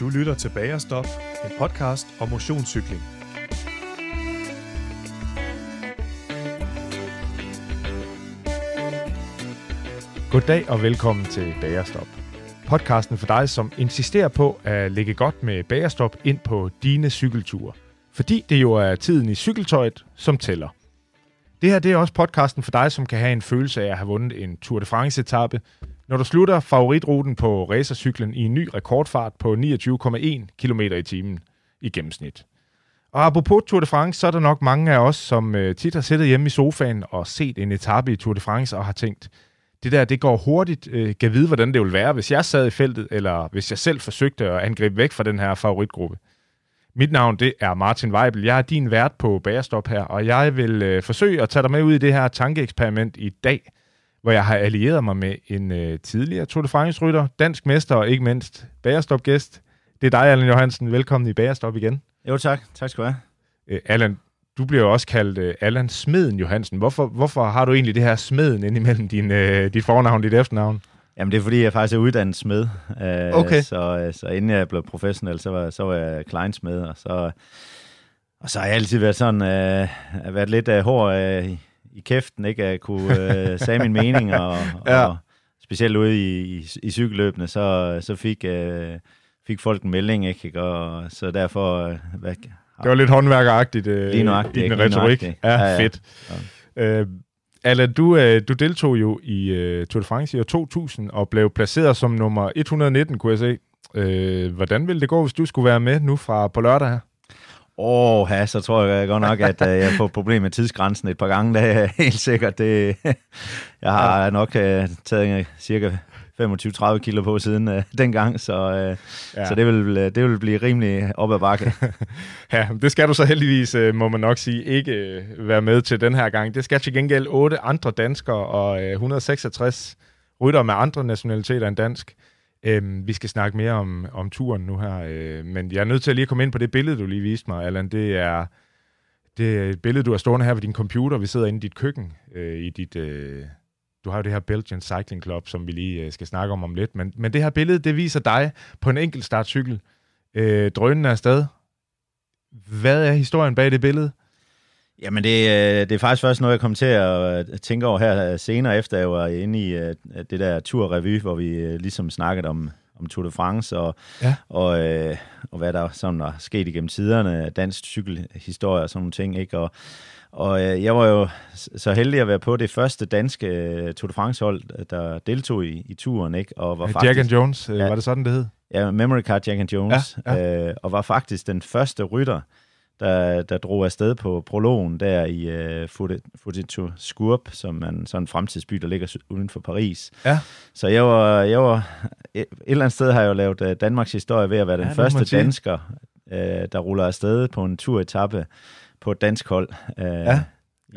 Du lytter til Bagerstop, en podcast om motionscykling. Goddag og velkommen til Bagerstop. Podcasten for dig, som insisterer på at lægge godt med Bagerstop ind på dine cykelture. Fordi det jo er tiden i cykeltøjet, som tæller. Det her det er også podcasten for dig, som kan have en følelse af at have vundet en Tour de France-etappe, når du slutter favoritruten på racercyklen i en ny rekordfart på 29,1 km i timen i gennemsnit. Og apropos Tour de France, så er der nok mange af os, som øh, tit har siddet hjemme i sofaen og set en etape i Tour de France og har tænkt, det der, det går hurtigt. Øh, kan vide, hvordan det ville være, hvis jeg sad i feltet, eller hvis jeg selv forsøgte at angribe væk fra den her favoritgruppe. Mit navn, det er Martin Weibel. Jeg er din vært på Bagerstop her, og jeg vil øh, forsøge at tage dig med ud i det her tankeeksperiment i dag, hvor jeg har allieret mig med en øh, tidligere Tour de France-rytter, dansk mester og ikke mindst Bagerstop-gæst. Det er dig, Allan Johansen. Velkommen i Bagerstop igen. Jo, tak. Tak skal du have. Øh, Allan, du bliver jo også kaldt øh, Allan Smeden Johansen. Hvorfor, hvorfor har du egentlig det her smeden ind imellem din, øh, dit fornavn og dit efternavn? Jamen, det er fordi, jeg faktisk er uddannet smed. Øh, Okay. Så, øh, så inden jeg blev professionel, så var, så var jeg kleinsmed, og så, og så har jeg altid været sådan, øh, været lidt øh, hård øh, i, kæften, ikke? At kunne øh, sige min mening, og, Ja. og specielt ude i, i, i cykelløbene, så, så fik, øh, fik folk en melding, ikke? Og så derfor... Øh, hvad, Det var lidt håndværkeragtigt øh, i din retorik. Ja, Ja, ja. fedt. Øh, Allan, du, øh, du deltog jo i øh, Tour de France i år 2000 og blev placeret som nummer 119, kunne jeg se. Øh, hvordan ville det gå, hvis du skulle være med nu fra på lørdag her? Åh, ja, så tror jeg godt nok, at uh, jeg får problem med tidsgrænsen et par gange. Det er helt sikkert. Det, jeg har nok uh, taget uh, cirka 25-30 kilo på siden uh, dengang, så, uh, Ja. så det, vil, det vil blive rimelig op ad bakke. Ja, det skal du så heldigvis, øh, må man nok sige, ikke øh, være med til den her gang. Det skal til gengæld otte andre danskere og øh, 166 rytter med andre nationaliteter end dansk. Øhm, vi skal snakke mere om, om turen nu her, øh, men jeg er nødt til at lige komme ind på det billede, du lige viste mig, Allan. Det er, det er et billede, du har stående her ved din computer. Vi sidder inde i dit køkken, øh, i dit... Øh, du har jo det her Belgian Cycling Club, som vi lige øh, skal snakke om om lidt. Men, men det her billede, det viser dig på en enkelt startcykel. Øh, drønen er afsted. Hvad er historien bag det billede? Jamen, det, øh, det er faktisk først noget, jeg kom til at tænke over her øh, senere, efter jeg var inde i øh, det der Tour-revy, hvor vi ligesom snakkede om, om Tour de France, og, Ja. og, øh, og hvad der sådan er sket igennem tiderne, dansk cykelhistorie og sådan nogle ting, ikke? Og, og øh, jeg var jo så heldig at være på det første danske øh, Tour de France-hold, der deltog i, i turen, ikke? Og var Jack and Jones, øh, Ja. var det sådan, det hed? Ja, Memory Card Jack and Jones, ja, ja. Øh, og var faktisk den første rytter, der, der drog afsted på prologen der i øh, Foutetou Scourp, som er en sådan en fremtidsby, der ligger uden for Paris. Ja. Så jeg var, jeg var et eller andet sted har jeg jo lavet øh, Danmarks historie ved at være den Ja, man første dansker, øh, der ruller afsted på en turetappe på et dansk hold. Øh, Ja.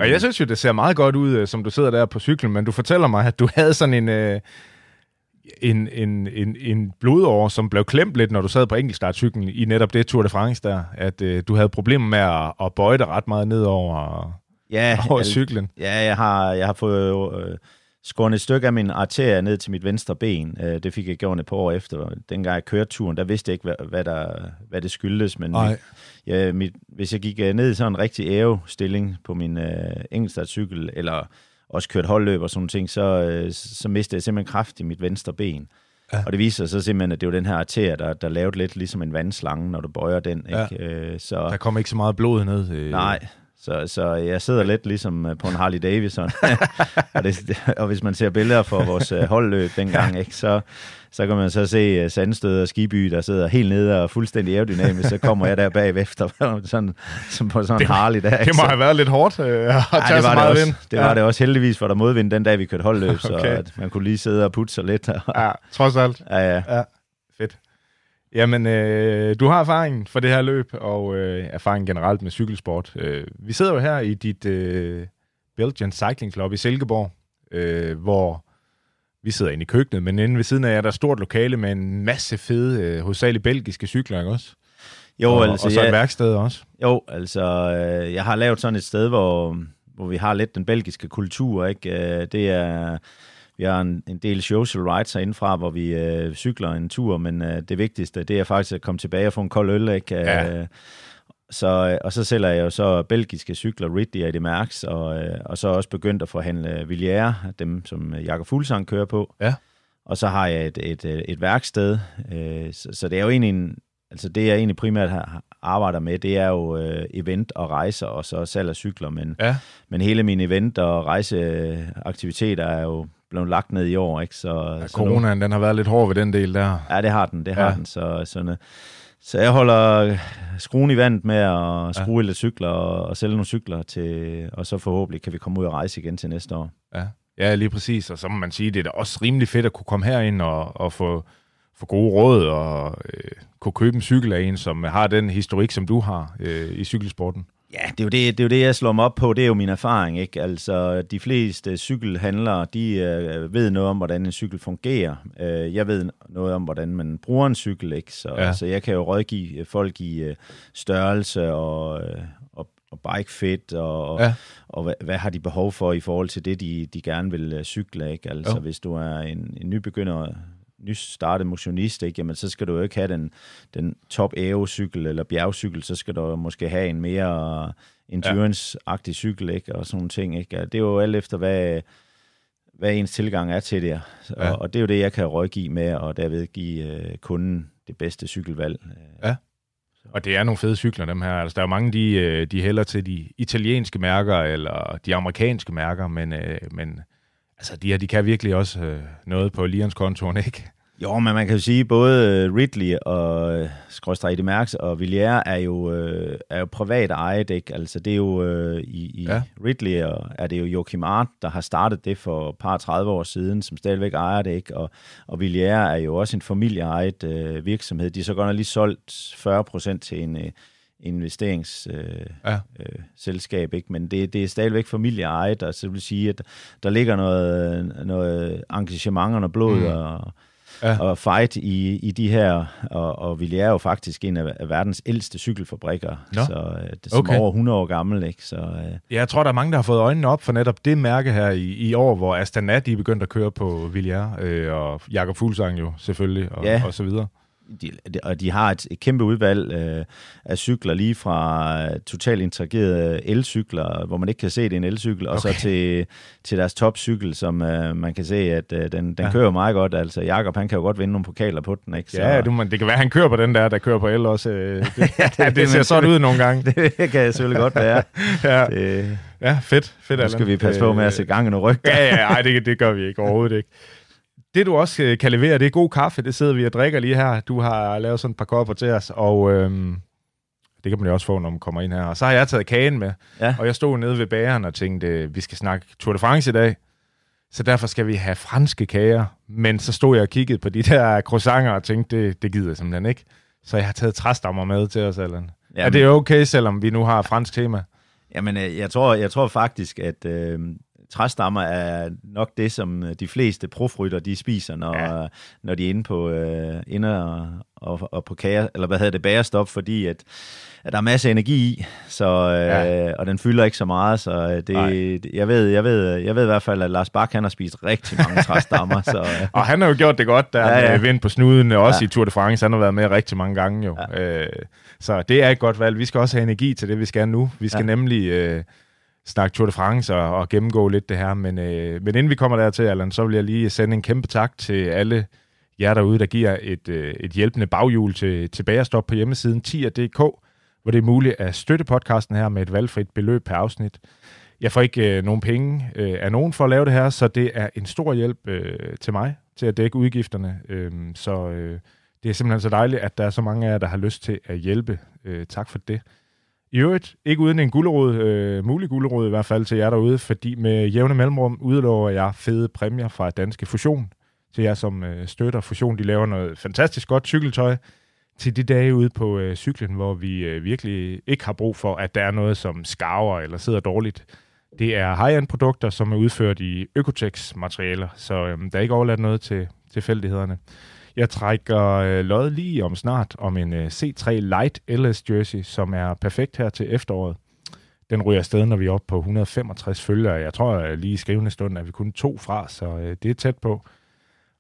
Og jeg synes jo, det ser meget godt ud, øh, som du sidder der på cyklen, men du fortæller mig, at du havde sådan en, øh, en, en, en, en blodår, som blev klemt lidt, når du sad på enkeltstartcyklen i netop det Tour de France der, at øh, du havde problemer med at, at bøje dig ret meget ned over, ja, over al- cyklen. Ja, jeg har, jeg har fået øh, skåret et stykke af min arterie ned til mit venstre ben. Øh, det fik jeg gjort et par år efter. Dengang jeg kørte turen, der vidste jeg ikke, hvad, hvad, der, hvad det skyldtes. Men mit, ja, mit, hvis jeg gik øh, ned i sådan en rigtig æve-stilling på min øh, enkeltstartcykel, eller også kørt holdløb og sådan nogle ting, så, øh, så mistede jeg simpelthen kraft i mit venstre ben. Ja. Ja. Og det viser sig så simpelthen, at det var den her arterie, der, der lavede lidt ligesom en vandslange, når du bøjer den. Ikke? Øh, så, Der kom ikke så meget blod ned. Øh. Nej, så, så jeg sidder lidt ligesom øh, på en Harley Davidson. og, det, og hvis man ser billeder fra vores øh, holdløb dengang, ikke, så, så kan man så se uh, Sandstød og Skiby, der sidder helt nede og fuldstændig aerodynamisk. Så kommer jeg der bagefter, sådan, som på sådan en Harley der. Det ikke? må Så- have været lidt hårdt øh, at tage Ej, så det var, det, meget også, vind. det var det også. Heldigvis var der modvind den dag, vi kørte holdløb, så Okay. at man kunne lige sidde og putte sig lidt. Ja, trods alt. ja, ja. Ja, fedt. Jamen, øh, du har erfaring for det her løb, og øh, erfaring generelt med cykelsport. Øh, vi sidder jo her i dit øh, Belgian Cycling Club i Silkeborg, øh, hvor vi sidder inde i køkkenet, men inde ved siden af jer, der er et stort lokale med en masse fede, øh, hovedsageligt belgiske cykler, ikke også? Jo, og, altså, og så et værksted også. Jo, altså, øh, jeg har lavet sådan et sted, hvor, hvor vi har lidt den belgiske kultur, ikke? Øh, det er, vi har en, en del social rides herindefra, hvor vi øh, cykler en tur, men øh, det vigtigste, det er faktisk at komme tilbage og få en kold øl, ikke? Ja. Øh, så, og så sælger jeg jo så belgiske cykler, Ridley og Max, og, øh, og så også begyndt at forhandle Villiers, dem som Jakob Fuglsang kører på. Ja. Og så har jeg et, et, et værksted, øh, så, så det er jo egentlig en, altså det jeg egentlig primært arbejder med, det er jo øh, event og rejser, og så salg af cykler, men, ja. men hele min event- og rejseaktiviteter er jo blevet lagt ned i år, ikke? Så, ja, coronaen, nu, den har været lidt hård ved den del der. Ja, det har den, det har ja. den, så, så, så jeg holder skruen i vandet med at skrue ja. lidt cykler og, og sælge nogle cykler til, og så forhåbentlig kan vi komme ud og rejse igen til næste år. Ja. Ja, lige præcis. Og så må man sige, det er da også rimelig fedt at kunne komme herind og, og få, få gode råd og øh, kunne købe en cykel af en, som har den historik, som du har øh, i cykelsporten. Ja, det er, jo det, det er jo det, jeg slår mig op på. Det er jo min erfaring. Ikke? Altså, de fleste cykelhandlere, de øh, ved noget om, hvordan en cykel fungerer. Øh, jeg ved noget om, hvordan man bruger en cykel. Ikke? Så, ja. så jeg kan jo rådgive folk i øh, størrelse og, øh, og, og bike fit, og, ja. og hvad, hvad har de behov for i forhold til det, de, de gerne vil øh, cykle. Ikke? Altså, jo. hvis du er en, en nybegynder nystartet motionist, ikke? Jamen, så skal du jo ikke have den, den top aerocykel eller bjergcykel, så skal du måske have en mere endurance-agtig cykel, ikke? Og sådan nogle ting, ikke? Det er jo alt efter, hvad, hvad ens tilgang er til det. Ja. Og, og det er jo det, jeg kan rådgive med, og derved give øh, kunden det bedste cykelvalg. Ja. Og det er nogle fede cykler, dem her. Altså, der er mange, de, øh, de hælder til de italienske mærker, eller de amerikanske mærker, men, øh, men altså, de her, de kan virkelig også øh, noget på Lions kontoren, ikke? Jo, men man kan jo sige, både øh, Ridley og øh, Skråstrej Mærks og Villiers er jo, øh, er jo privat ejet, ikke? Altså det er jo øh, i, i ja. Ridley og er det jo Joachim Art, der har startet det for et par 30 år siden, som stadigvæk ejer det, ikke? Og, og Villiers er jo også en familieejet øh, virksomhed. De er så godt nok lige solgt 40 procent til en øh, investeringsselskab, øh, ja. øh, ikke? men det, det er stadigvæk familieejet, og så vil sige, at der ligger noget, noget engagement og noget blod mm. og ja. og fight i, i de her, og, og vi er jo faktisk en af, verdens ældste cykelfabrikker, Nå. så øh, det er okay. over 100 år gammel. Ikke? Så, øh. Ja, jeg tror, der er mange, der har fået øjnene op for netop det mærke her i, i år, hvor Astana de er begyndt at køre på Villiers, øh, og Jakob Fuglsang jo selvfølgelig, og, ja. og så videre de, og de har et, et kæmpe udvalg øh, af cykler, lige fra totalt interagerede elcykler, hvor man ikke kan se, det er en elcykel, okay. og så til, til deres topcykel, som øh, man kan se, at øh, den, den ja. kører meget godt. Altså, Jakob, han kan jo godt vinde nogle pokaler på den, ikke? Så, ja, du, man, det kan være, at han kører på den der, der kører på el også. Øh, det, ja, det, det ser sådan ud nogle gange. det kan selvfølgelig godt være. ja. Det, ja, fedt. fedt nu skal vi passe på med at sætte gang i nogle ryg. ja, ja, nej, det, det gør vi ikke overhovedet ikke. Det, du også øh, kan levere, det er god kaffe. Det sidder vi og drikker lige her. Du har lavet sådan et par kopper til os, og øhm, det kan man jo også få, når man kommer ind her. Og så har jeg taget kagen med, ja. og jeg stod nede ved bageren og tænkte, vi skal snakke Tour de France i dag, så derfor skal vi have franske kager. Men så stod jeg og kiggede på de der croissanter og tænkte, det, det gider jeg simpelthen ikke. Så jeg har taget træstammer med til os, Allan. Er det okay, selvom vi nu har fransk tema? Jamen, øh, jeg tror, jeg tror faktisk, at øh, træstammer er nok det, som øh, de fleste profrytter, de spiser, når, ja. når de er inde på, øh, inde og, og, og på kager, eller hvad hedder det, bagerstop, fordi at, at der er masser af energi i, så, øh, ja. og den fylder ikke så meget, så øh, det, jeg, ved, jeg, ved, jeg ved i hvert fald, at Lars Bak, han har spist rigtig mange træstammer. så, øh. Og han har jo gjort det godt der ja, ja. vind på snuden, også ja. i Tour de France, han har været med rigtig mange gange jo. Ja. Øh, så det er et godt valg. Vi skal også have energi til det, vi skal nu. Vi skal ja. nemlig... Øh, snakke Tour de France og, og gennemgå lidt det her. Men, øh, men inden vi kommer dertil, Allan, så vil jeg lige sende en kæmpe tak til alle jer derude, der giver et, øh, et hjælpende baghjul til, til Bagerstop på hjemmesiden tier.dk, hvor det er muligt at støtte podcasten her med et valgfrit beløb per afsnit. Jeg får ikke øh, nogen penge øh, af nogen for at lave det her, så det er en stor hjælp øh, til mig til at dække udgifterne. Øh, så øh, det er simpelthen så dejligt, at der er så mange af jer, der har lyst til at hjælpe. Øh, tak for det. I øvrigt, ikke uden en gulerod, øh, mulig gulerod i hvert fald til jer derude, fordi med jævne mellemrum udlover jeg fede præmier fra Danske Fusion til jer, som øh, støtter Fusion. De laver noget fantastisk godt cykeltøj til de dage ude på øh, cyklen, hvor vi øh, virkelig ikke har brug for, at der er noget, som skarver eller sidder dårligt. Det er high-end produkter, som er udført i Økotex materialer, så øh, der er ikke overladt noget til tilfældighederne. Jeg trækker øh, lod lige om snart om en øh, C3 Light LS Jersey, som er perfekt her til efteråret. den ryger afsted, når vi er oppe på 165 følgere. Jeg tror øh, lige i skrivende stund, at vi kun to fra, så øh, det er tæt på.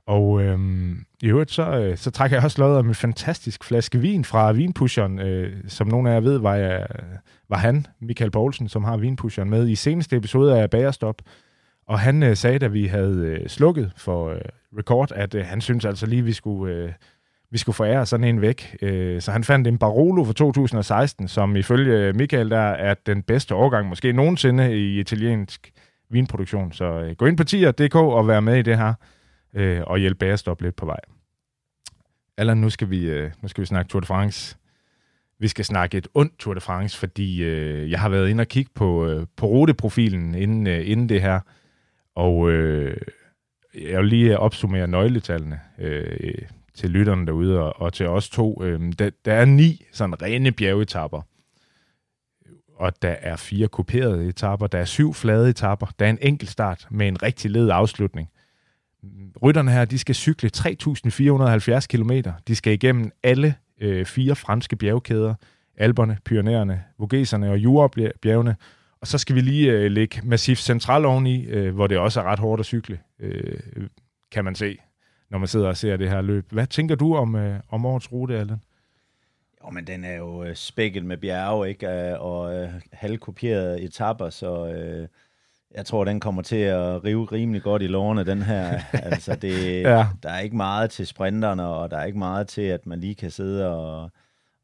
Og øhm, i øvrigt, så, øh, så trækker jeg også lod om en fantastisk flaske vin fra vinpusheren. Øh, som nogle af jer ved, var, jeg, var han, Michael Poulsen, som har vinpusheren med i seneste episode af Bagerstop. Og han øh, sagde, da vi havde øh, slukket for øh, record, at øh, han synes altså lige, vi skulle... Øh, vi skulle forære sådan en væk. Øh, så han fandt en Barolo fra 2016, som ifølge øh, Michael der er den bedste årgang måske nogensinde i italiensk vinproduktion. Så øh, gå ind på tier.dk og vær med i det her øh, og hjælpe Bagerstop lidt på vej. Allan, nu skal, vi, øh, nu skal vi snakke Tour de France. Vi skal snakke et ondt Tour de France, fordi øh, jeg har været inde og kigge på, øh, på ruteprofilen inden, øh, inden det her, og øh, jeg vil lige opsummere nøgletallene øh, til lytterne derude og, og til os to. Øh, der, der er ni sådan rene bjergetapper, og der er fire kuperede etapper, der er syv flade etapper, der er en enkelt start med en rigtig led afslutning. Rytterne her, de skal cykle 3.470 km. De skal igennem alle øh, fire franske bjergkæder. Alperne, Pyrenæerne, Vogeserne og Jurabjergene. Så skal vi lige øh, lægge massivt central oveni, øh, hvor det også er ret hårdt at cykle, øh, kan man se, når man sidder og ser det her løb. Hvad tænker du om, øh, om årets rute, Allen? Jo, men den er jo øh, spækket med bjerge, ikke? Øh, og øh, halvkopierede etapper, så... Øh jeg tror, den kommer til at rive rimelig godt i lårene, den her. altså, det, ja. Der er ikke meget til sprinterne, og der er ikke meget til, at man lige kan sidde og,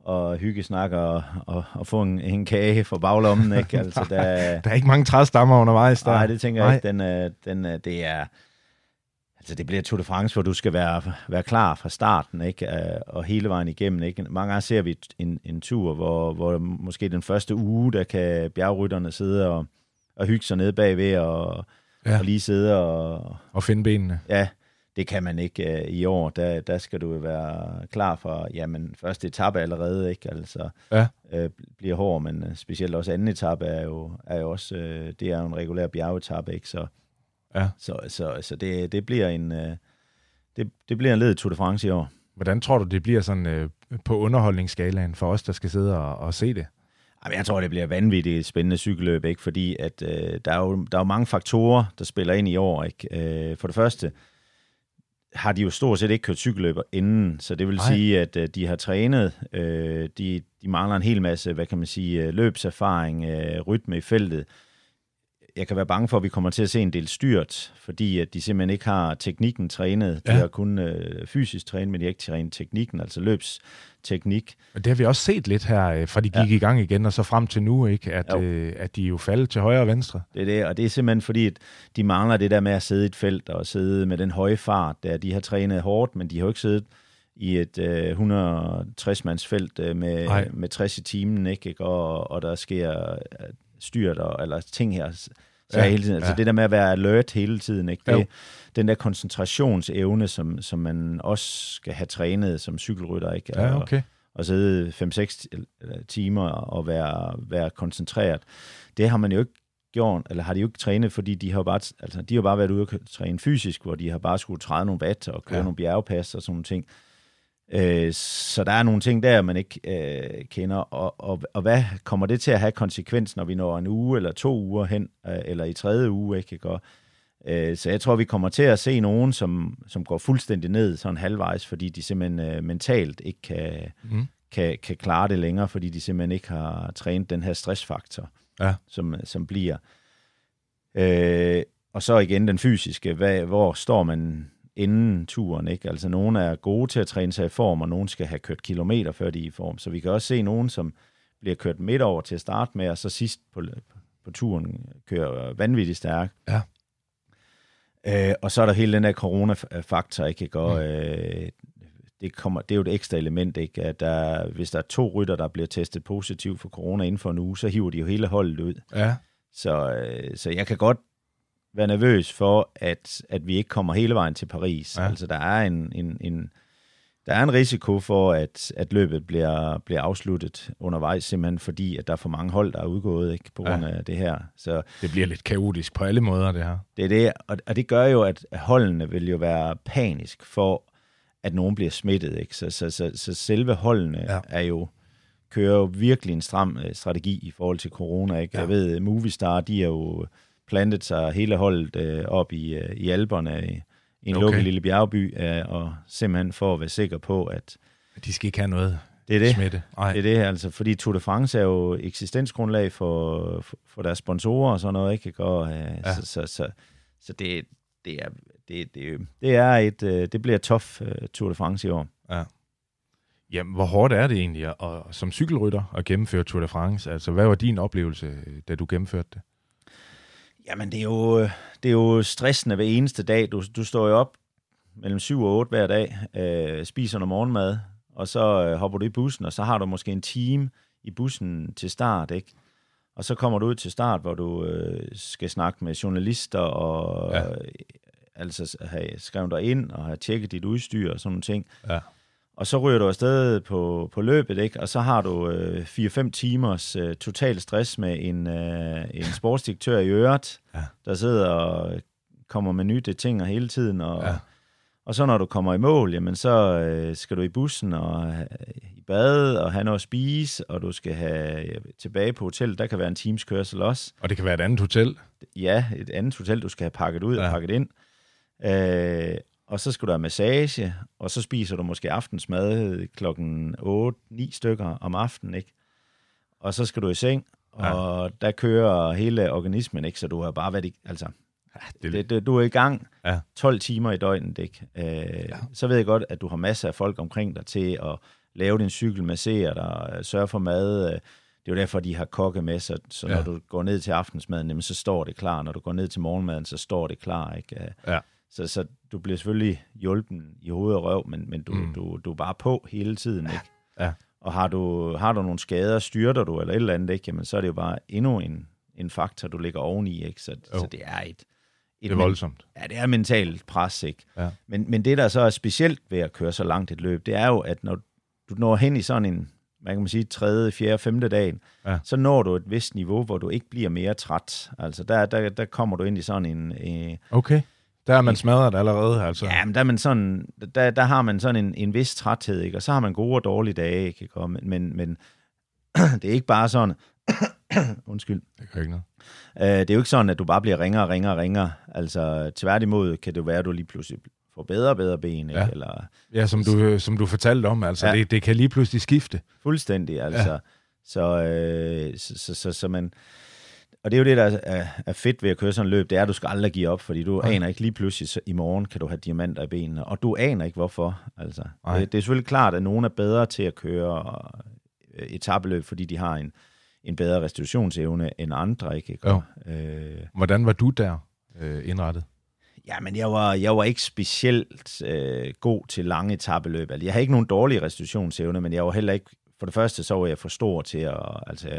og hygge snakke og, og, og få en, en kage for baglommen. Ikke? Altså, der, der er ikke mange træstammer undervejs. Der. Nej, det tænker jeg ikke. Den, den, det er... Altså, det bliver Tour de France, hvor du skal være, være klar fra starten, ikke? og hele vejen igennem. Ikke? Mange gange ser vi en, en tur, hvor, hvor måske den første uge, der kan bjergrytterne sidde og, at hygge sig nede bagved og, ja. og lige sidde og... Og finde benene. Ja, det kan man ikke uh, i år. Der, der skal du være klar for, jamen, første etape allerede, ikke? Altså, ja. uh, bliver hård, men uh, specielt også anden etape er jo, er jo også, uh, det er jo en regulær bjergetappe, ikke? Så, ja. så, så, så det, det bliver en, uh, det, det bliver en led Tour de France i år. Hvordan tror du, det bliver sådan uh, på underholdningsskalaen for os, der skal sidde og, og se det? Jamen, jeg tror, det bliver vanvittigt spændende cykelløb, ikke? fordi at, øh, der, er jo, der er jo mange faktorer, der spiller ind i år. Ikke? Øh, for det første har de jo stort set ikke kørt cykelløber inden, så det vil Ej. sige, at øh, de har trænet, øh, de, de mangler en hel masse, hvad kan man sige, øh, løbserfaring, øh, rytme i feltet jeg kan være bange for, at vi kommer til at se en del styrt, fordi at de simpelthen ikke har teknikken trænet. De ja. har kun øh, fysisk trænet, men de har ikke trænet teknikken, altså løbsteknik. Og det har vi også set lidt her, øh, fra de gik ja. i gang igen, og så frem til nu, ikke? At, øh, at de jo faldet til højre og venstre. Det er det, og det er simpelthen fordi, at de mangler det der med at sidde i et felt og sidde med den høje fart, der de har trænet hårdt, men de har jo ikke siddet i et øh, 160-mands felt øh, med, med 60 i timen, ikke? Og, og der sker styrt, og, eller ting her, så ja, hele tiden. Altså ja. det der med at være alert hele tiden, ikke? Det, den der koncentrationsevne, som, som man også skal have trænet som cykelrytter, ikke? Ja, okay. Og, og sidde 5-6 timer og være, være koncentreret. Det har man jo ikke gjort, eller har de jo ikke trænet, fordi de har bare, altså, de har bare været ude og træne fysisk, hvor de har bare skulle træde nogle watt og køre ja. nogle bjergpas og sådan nogle ting. Øh, så der er nogle ting der, man ikke øh, kender. Og, og, og hvad kommer det til at have konsekvens, når vi når en uge eller to uger hen, øh, eller i tredje uge, ikke? Og, øh, så jeg tror, vi kommer til at se nogen, som, som går fuldstændig ned sådan halvvejs, fordi de simpelthen øh, mentalt ikke kan, mm. kan, kan klare det længere, fordi de simpelthen ikke har trænet den her stressfaktor, ja. som, som bliver. Øh, og så igen den fysiske. Hvad, hvor står man inden turen. Ikke? Altså nogle er gode til at træne sig i form, og nogle skal have kørt kilometer, før de er i form. Så vi kan også se nogen, som bliver kørt midt over til at starte med, og så sidst på, på turen kører vanvittigt stærkt. Ja. Øh, og så er der hele den der corona-faktor, ikke? Og, mm. øh, det, kommer, det er jo et ekstra element, ikke? At der, hvis der er to rytter, der bliver testet positivt for corona inden for en uge, så hiver de jo hele holdet ud. Ja. Så, øh, så jeg kan godt være nervøs for, at, at vi ikke kommer hele vejen til Paris. Ja. Altså, der er en, en, en, der er en risiko for, at, at løbet bliver, bliver afsluttet undervejs, simpelthen fordi, at der er for mange hold, der er udgået ikke, på grund ja. af det her. Så, det bliver lidt kaotisk på alle måder, det her. Det er det, og, og det gør jo, at holdene vil jo være panisk for, at nogen bliver smittet. Ikke? Så, så, så, så selve holdene ja. er jo kører jo virkelig en stram øh, strategi i forhold til corona. Ikke? Ja. Jeg ved, Movistar, de har jo plantet sig hele holdet øh, op i, øh, i Alperne, i, en okay. lukket lille bjergby, øh, og simpelthen for at være sikker på, at... De skal ikke have noget det er det. smitte. Ej. Det er det, altså, fordi Tour de France er jo eksistensgrundlag for, for, for deres sponsorer og sådan noget, ikke? Og, øh, ja. Så, så, så, så det, det er, det, det, det er et, øh, det bliver tof Tour de France i år. Ja. Jamen, hvor hårdt er det egentlig at, at, som cykelrytter at gennemføre Tour de France? Altså, hvad var din oplevelse, da du gennemførte det? Jamen, det er jo, det er jo stressende hver eneste dag. Du, du står jo op mellem 7 og 8 hver dag, øh, spiser noget morgenmad, og så øh, hopper du i bussen, og så har du måske en time i bussen til start, ikke? Og så kommer du ud til start, hvor du øh, skal snakke med journalister og ja. øh, altså have skrevet dig ind og have tjekket dit udstyr og sådan nogle ting. Ja. Og så ryger du afsted på, på løbet, ikke? og så har du øh, 4-5 timers øh, total stress med en, øh, en sportsdirektør i øret, ja. der sidder og kommer med nye ting hele tiden. Og, ja. og så når du kommer i mål, jamen så øh, skal du i bussen og øh, i bad og have noget at spise, og du skal have øh, tilbage på hotel. Der kan være en times kørsel også. Og det kan være et andet hotel? Ja, et andet hotel, du skal have pakket ud ja. og pakket ind. Øh, og så skal du have massage, og så spiser du måske aftensmad klokken 8-9 stykker om aftenen, ikke? Og så skal du i seng, og ja. der kører hele organismen, ikke? Så du har bare været i, altså, ja, det, det, det, du er i gang ja. 12 timer i døgnet, ikke? Øh, ja. Så ved jeg godt, at du har masser af folk omkring dig til at lave din cykel, massere dig, sørge for mad. Det er jo derfor, de har kokke med, så, så ja. når du går ned til aftensmaden, jamen, så står det klar. Når du går ned til morgenmaden, så står det klar, ikke? Ja. Så, så du bliver selvfølgelig hjulpen i hoved og røv, men, men du, mm. du, du er bare på hele tiden, ikke? Ja. Og har du, har du nogle skader, styrter du eller et eller andet, ikke? Jamen, så er det jo bare endnu en, en faktor, du ligger oveni, ikke? Så, så det er et, et... Det er voldsomt. Ja, det er mentalt pres, ikke? Ja. Men, men det, der så er specielt ved at køre så langt et løb, det er jo, at når du når hen i sådan en, hvad kan man sige, tredje, fjerde, femte dagen, ja. så når du et vist niveau, hvor du ikke bliver mere træt. Altså, der, der, der kommer du ind i sådan en... Øh, okay der er man smadret allerede, altså. Ja, men der, er man sådan, der, der har man sådan en, en vis træthed, ikke? og så har man gode og dårlige dage, ikke? Men, men, men det er ikke bare sådan, undskyld. Det kan ikke noget. Uh, det er jo ikke sådan, at du bare bliver ringere og ringere og ringere. Altså, tværtimod kan det være, at du lige pludselig får bedre og bedre ben. Ikke? Ja. Eller, ja, som du, som du fortalte om, altså, ja. det, det kan lige pludselig skifte. Fuldstændig, altså. Ja. Så, øh, så, så, så, så man og det er jo det, der er, er fedt ved at køre sådan en løb, det er, at du skal aldrig give op, fordi du Nej. aner ikke lige pludselig, så i morgen kan du have diamanter i benene, og du aner ikke hvorfor. Altså, det, det er selvfølgelig klart, at nogen er bedre til at køre øh, etabeløb, fordi de har en, en bedre restitutionsevne end andre. Ikke? Jo. Øh, Hvordan var du der øh, indrettet? Ja, men jeg var, jeg var ikke specielt øh, god til lange etabeløb. Altså, jeg havde ikke nogen dårlig restitutionsevne, men jeg var heller ikke, for det første så var jeg for stor til at, altså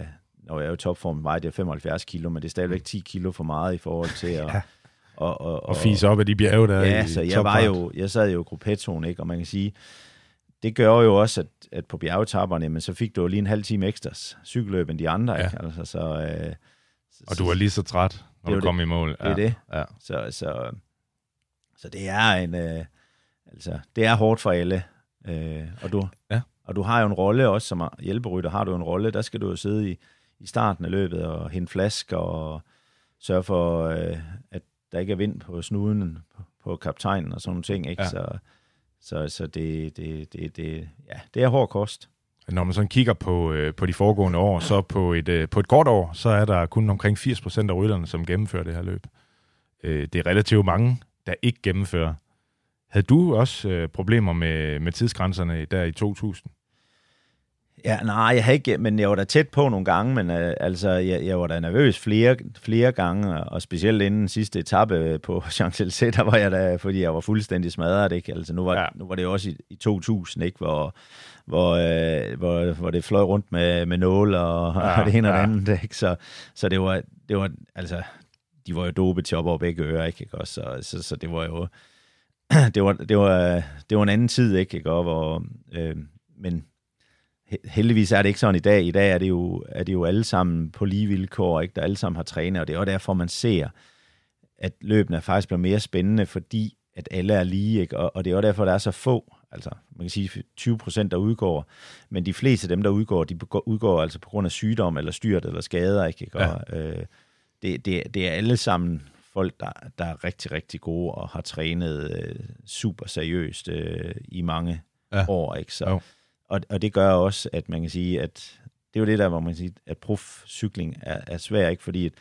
når jeg er i topform, vejer det 75 kilo, men det er stadigvæk 10 kilo for meget i forhold til at... ja. Og, og, og, og fise op af de bjerge, der Ja, i så jeg, var jo, jeg sad jo i gruppetoen, ikke? og man kan sige, det gør jo også, at, at på bjergetapperne, men så fik du jo lige en halv time ekstra cykelløb end de andre. Ja. Ikke? Altså, så, øh, så, og du var lige så træt, når du kom det. i mål. Det er det. Ja. Så, så, så det er en... Øh, altså, det er hårdt for alle. Øh, og, du, ja. og du har jo en rolle også, som hjælperytter har du en rolle, der skal du jo sidde i i starten af løbet og hente flasker og sørge for, øh, at der ikke er vind på snuden på, på kaptajnen og sådan nogle ting. Ikke? Ja. Så, så, så det, det, det, det, ja, det er hård kost. Når man sådan kigger på, øh, på de foregående år, så på et, øh, på et godt år, så er der kun omkring 80% af rytterne, som gennemfører det her løb. Øh, det er relativt mange, der ikke gennemfører. Havde du også øh, problemer med, med tidsgrænserne der i 2000? Ja, nej, jeg har ikke, men jeg var da tæt på nogle gange, men uh, altså, jeg, jeg var da nervøs flere, flere gange, og specielt inden den sidste etape på Champs-Élysées, der var jeg da, fordi jeg var fuldstændig smadret, ikke? Altså, nu var, ja. nu var det også i, i 2000, ikke? Hvor, hvor, uh, hvor, hvor det fløj rundt med, med nål og, ja, og det ene og det andet, ikke? Så, så det var, det var, altså, de var jo dopet til op over begge ører, ikke? Også, så, så, så det var jo, det var, det var, det var en anden tid, ikke? ikke? Og hvor, øh, men heldigvis er det ikke sådan i dag. I dag er det jo, er det jo alle sammen på lige vilkår, ikke? der alle sammen har trænet, og det er også derfor, man ser, at løbene faktisk bliver mere spændende, fordi at alle er lige, ikke? Og, og det er også derfor, der er så få. Altså, man kan sige 20 procent, der udgår, men de fleste af dem, der udgår, de udgår altså på grund af sygdom, eller styrt, eller skader, ikke? Ja. Og, øh, det, det, det er alle sammen folk, der, der er rigtig, rigtig gode og har trænet øh, super seriøst øh, i mange ja. år. Ikke? Så, og, og det gør også, at man kan sige, at det er jo det der, hvor man kan sige, at prof-cykling er, er svært, ikke? fordi at,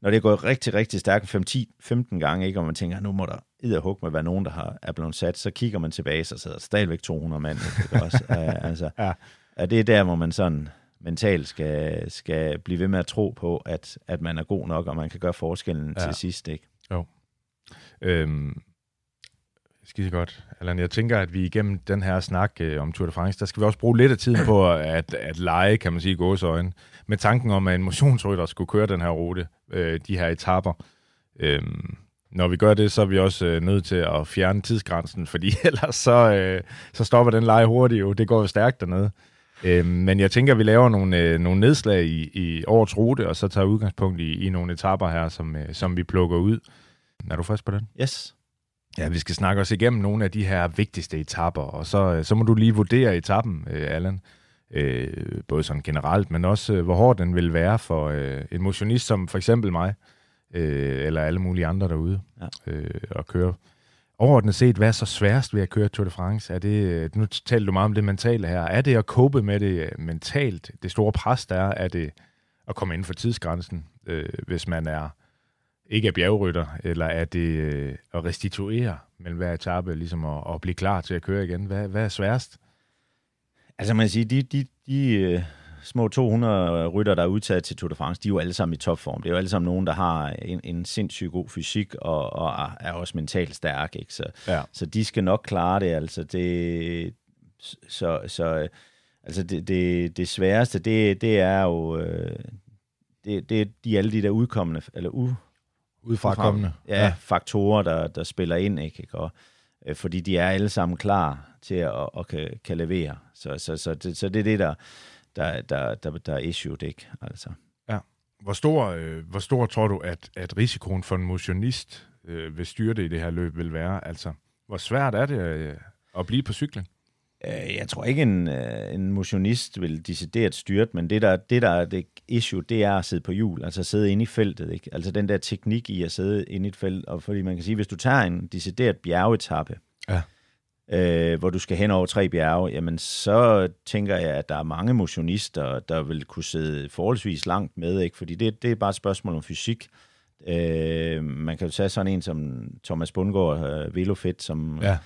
når det går rigtig, rigtig stærkt 5-10-15 gange, ikke? og man tænker, nu må der hug med være nogen, der har, er blevet sat, så kigger man tilbage, så sidder der stadigvæk 200 mand. Ikke? Også, altså, ja. Og det er der, hvor man sådan mentalt skal, skal blive ved med at tro på, at, at man er god nok, og man kan gøre forskellen ja. til sidst. Ikke? Jo. Øhm, Skide godt. Allan, jeg tænker, at vi igennem den her snak øh, om Tour de France, der skal vi også bruge lidt af tiden på at, at lege, kan man sige, gåsøjne, med tanken om, at en motionsrytter skulle køre den her rute, øh, de her etapper. Øh, når vi gør det, så er vi også øh, nødt til at fjerne tidsgrænsen, fordi ellers så, øh, så stopper den lege hurtigt jo. Det går jo stærkt dernede. Øh, men jeg tænker, at vi laver nogle, øh, nogle nedslag i, i årets rute, og så tager udgangspunkt i, i nogle etapper her, som, øh, som vi plukker ud. Er du frisk på den? Yes. Ja, vi skal snakke os igennem nogle af de her vigtigste etapper, og så, øh, så må du lige vurdere etappen, øh, Allan. Øh, både sådan generelt, men også øh, hvor hård den vil være for øh, en motionist som for eksempel mig, øh, eller alle mulige andre derude, ja. øh, at køre. Overordnet set, hvad er så sværest ved at køre Tour de France? Er det, nu taler du meget om det mentale her. Er det at cope med det mentalt? Det store pres, der er, er det at komme ind for tidsgrænsen, øh, hvis man er ikke er bjergrytter, eller er det øh, at restituere mellem hver etape, ligesom at, at blive klar til at køre igen? Hvad, hvad er sværest? Altså man kan sige, de, de, de øh, små 200 rytter, der er udtaget til Tour de France, de er jo alle sammen i topform. Det er jo alle sammen nogen, der har en, en sindssygt god fysik og, og er også mentalt stærk. Ikke? Så, ja. så de skal nok klare det. Altså det, så, så altså det, det, det sværeste, det, det er jo... Øh, det, det er de alle de der udkommende, eller u, udefrakommende ja, ja. faktorer, der, der spiller ind, ikke? Og, øh, fordi de er alle sammen klar til at, at kan, kan levere. Så, så, så, det, så det er det, der, der, der, der, der er issued, ikke? Altså. Ja. Hvor stor, øh, hvor stor tror du, at, at risikoen for en motionist øh, ved styre det i det her løb vil være? Altså, hvor svært er det øh, at blive på cyklen? Øh, jeg tror ikke, en, øh, en motionist vil decideret styrt, men det der, det der er det issue, det er at sidde på hjul, altså at sidde inde i feltet. Ikke? Altså den der teknik i at sidde inde i et felt, og fordi man kan sige, hvis du tager en decideret bjergetappe, ja. øh, hvor du skal hen over tre bjerge, jamen så tænker jeg, at der er mange motionister, der vil kunne sidde forholdsvis langt med, ikke? fordi det, det er bare et spørgsmål om fysik. Øh, man kan jo tage sådan en som Thomas Bundgaard, øh, Velofit, som... Ja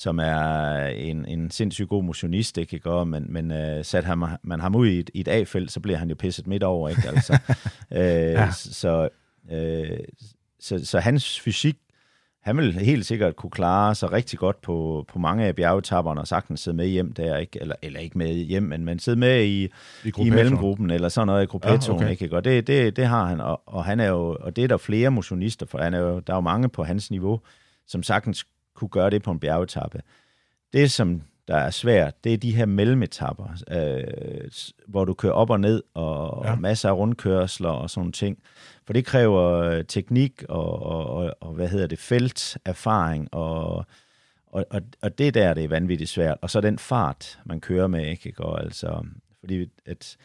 som er en, en sindssygt god motionist, ikke? Ikke? Men, men uh, sat ham, man ham ud i et, i et A-felt, så bliver han jo pisset midt over. Ikke? Altså, uh, ja. så, uh, så, så hans fysik, han vil helt sikkert kunne klare sig rigtig godt på, på mange af bjergetapperne og sagtens sidde med hjem der, ikke? Eller, eller ikke med hjem, men, men sidde med i, I, i mellemgruppen, eller sådan noget i gruppettoen, ja, okay. ikke? Og det, det, det har han, og, og, han er jo, og det er der flere motionister, for han er jo, der er jo mange på hans niveau, som sagtens kunne gøre det på en bjergetappe. Det, som der er svært, det er de her mellemetapper, øh, hvor du kører op og ned, og, ja. og masser af rundkørsler og sådan ting. For det kræver øh, teknik og, og, og, og hvad hedder det, felterfaring, og, og, og, og det der, det er vanvittigt svært. Og så den fart, man kører med, ikke? Og altså, fordi at,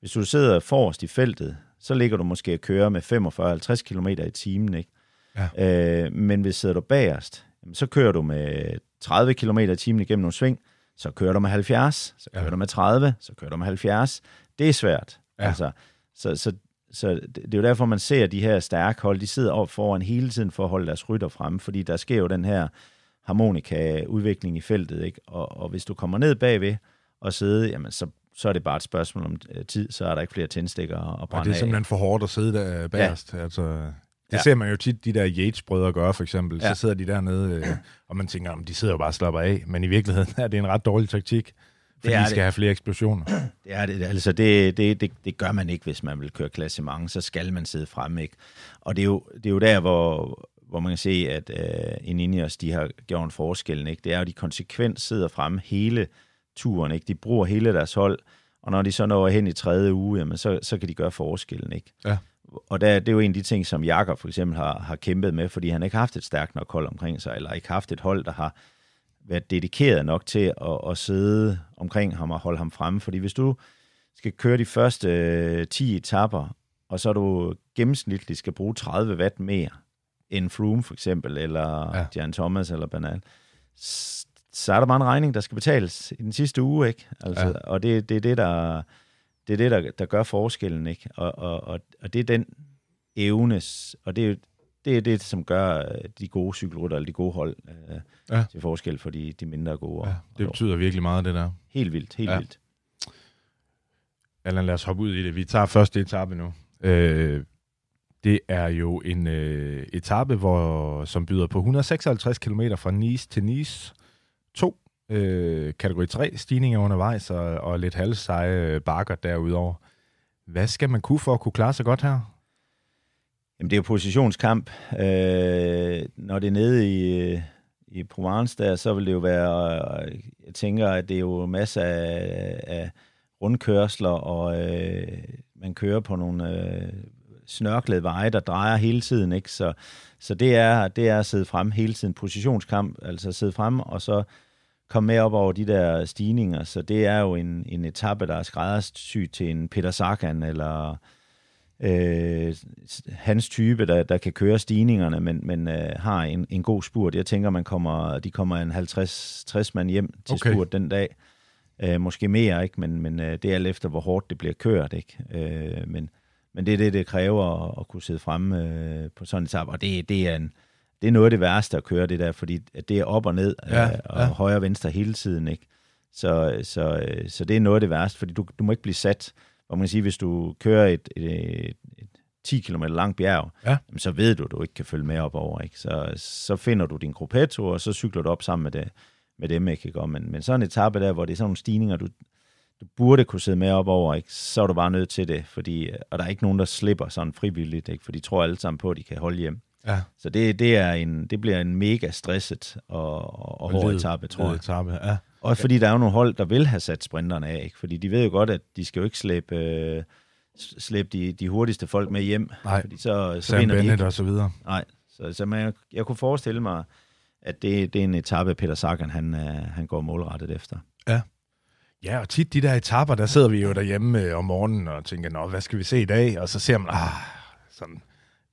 hvis du sidder forrest i feltet, så ligger du måske og kører med 45-50 km i timen, ikke? Ja. Øh, men hvis sidder du bagerst, så kører du med 30 km i timen igennem nogle sving, så kører du med 70, så kører ja. du med 30, så kører du med 70. Det er svært. Ja. Altså, så, så, så det er jo derfor, man ser de her stærke hold, de sidder op foran hele tiden for at holde deres rytter fremme, fordi der sker jo den her harmonika-udvikling i feltet, ikke? Og, og hvis du kommer ned bagved og sidde, jamen så, så er det bare et spørgsmål om øh, tid, så er der ikke flere tændstikker at brænde af. det er simpelthen af. for hårdt at sidde der bagerst. Ja. Altså, det ja. ser man jo tit, de der Yates-brødre gøre, for eksempel. Ja. Så sidder de dernede, øh, og man tænker, om de sidder jo bare og slapper af. Men i virkeligheden er det en ret dårlig taktik, fordi de skal det. have flere eksplosioner. Det er det. Altså, det, det, det, det gør man ikke, hvis man vil køre klassement. Så skal man sidde fremme, ikke? Og det er jo, det er jo der, hvor, hvor man kan se, at uh, Ineos, de har gjort en forskel, ikke? Det er jo, de konsekvent sidder fremme hele turen, ikke? De bruger hele deres hold, og når de så når hen i tredje uge, jamen, så, så kan de gøre forskellen, ikke? Ja og der, det er jo en af de ting, som Jakob for eksempel har, har kæmpet med, fordi han ikke har haft et stærkt nok hold omkring sig, eller ikke haft et hold, der har være dedikeret nok til at, at sidde omkring ham og holde ham fremme. Fordi hvis du skal køre de første øh, 10 etapper, og så du gennemsnitligt skal bruge 30 watt mere end Froome for eksempel, eller ja. Jan Thomas eller Banal, så er der bare en regning, der skal betales i den sidste uge, ikke? Altså, ja. Og det, det er det, der, det er det der, der gør forskellen, ikke? Og, og, og, og det er den evnes, og det er det er det, som gør øh, de gode cykelrytter, eller de gode hold, øh, ja. til forskel for de, de mindre gode. Ja, det betyder virkelig meget, det der. Helt vildt, helt ja. vildt. Allan, lad os hoppe ud i det. Vi tager første etape nu. Øh, det er jo en øh, etape, hvor, som byder på 156 km fra Nice til Nice. Øh, kategori 3 stigninger undervejs, og, og lidt halvseje bakker derudover. Hvad skal man kunne for at kunne klare sig godt her? Jamen, det er jo positionskamp. Øh, når det er nede i, i Provence der, så vil det jo være, øh, jeg tænker, at det er jo masser af, af rundkørsler, og øh, man kører på nogle øh, snørklede veje, der drejer hele tiden, ikke? Så, så det, er, det er at sidde frem hele tiden, positionskamp, altså sidde frem, og så komme med op over de der stigninger, så det er jo en, en etape, der er skræddersygt til en Peter Sagan, eller øh, hans type, der, der kan køre stigningerne, men, men øh, har en, en god spurt. Jeg tænker, man kommer, de kommer en 50-60 mand hjem til okay. spurt den dag. Øh, måske mere, ikke? men, men øh, det er alt efter, hvor hårdt det bliver kørt. Ikke? Øh, men, men det er det, det kræver at, at kunne sidde fremme øh, på sådan en etape, og det, det er en, det er noget af det værste at køre det der, fordi det er op og ned, ja, øh, og ja. højre og venstre hele tiden, ikke? Så, så, øh, så det er noget af det værste, fordi du, du må ikke blive sat hvor man kan sige, hvis du kører et, et, et, et 10 km langt bjerg, ja. jamen, så ved du, at du ikke kan følge med op over. Ikke? Så, så finder du din gruppetto, og så cykler du op sammen med, det, med dem. Ikke? Men, men sådan en etape der, hvor det er sådan nogle stigninger, du, du burde kunne sidde med op over, ikke? så er du bare nødt til det. Fordi, og der er ikke nogen, der slipper sådan frivilligt, ikke? for de tror alle sammen på, at de kan holde hjem. Ja. Så det, det, er en, det bliver en mega stresset og, og, og hård etape, tror jeg. Etape, ja. Også fordi der er jo nogle hold, der vil have sat sprinterne af, ikke? fordi de ved jo godt, at de skal jo ikke slæbe, øh, slæbe de, de hurtigste folk med hjem. Nej, fordi så, så Sam Bennett og så videre. Nej, så, så man, jeg kunne forestille mig, at det, det er en etape, Peter Sagan han, øh, han går målrettet efter. Ja. Ja, og tit de der etapper, der sidder vi jo derhjemme øh, om morgenen og tænker, nå, hvad skal vi se i dag? Og så ser man, ah, sådan,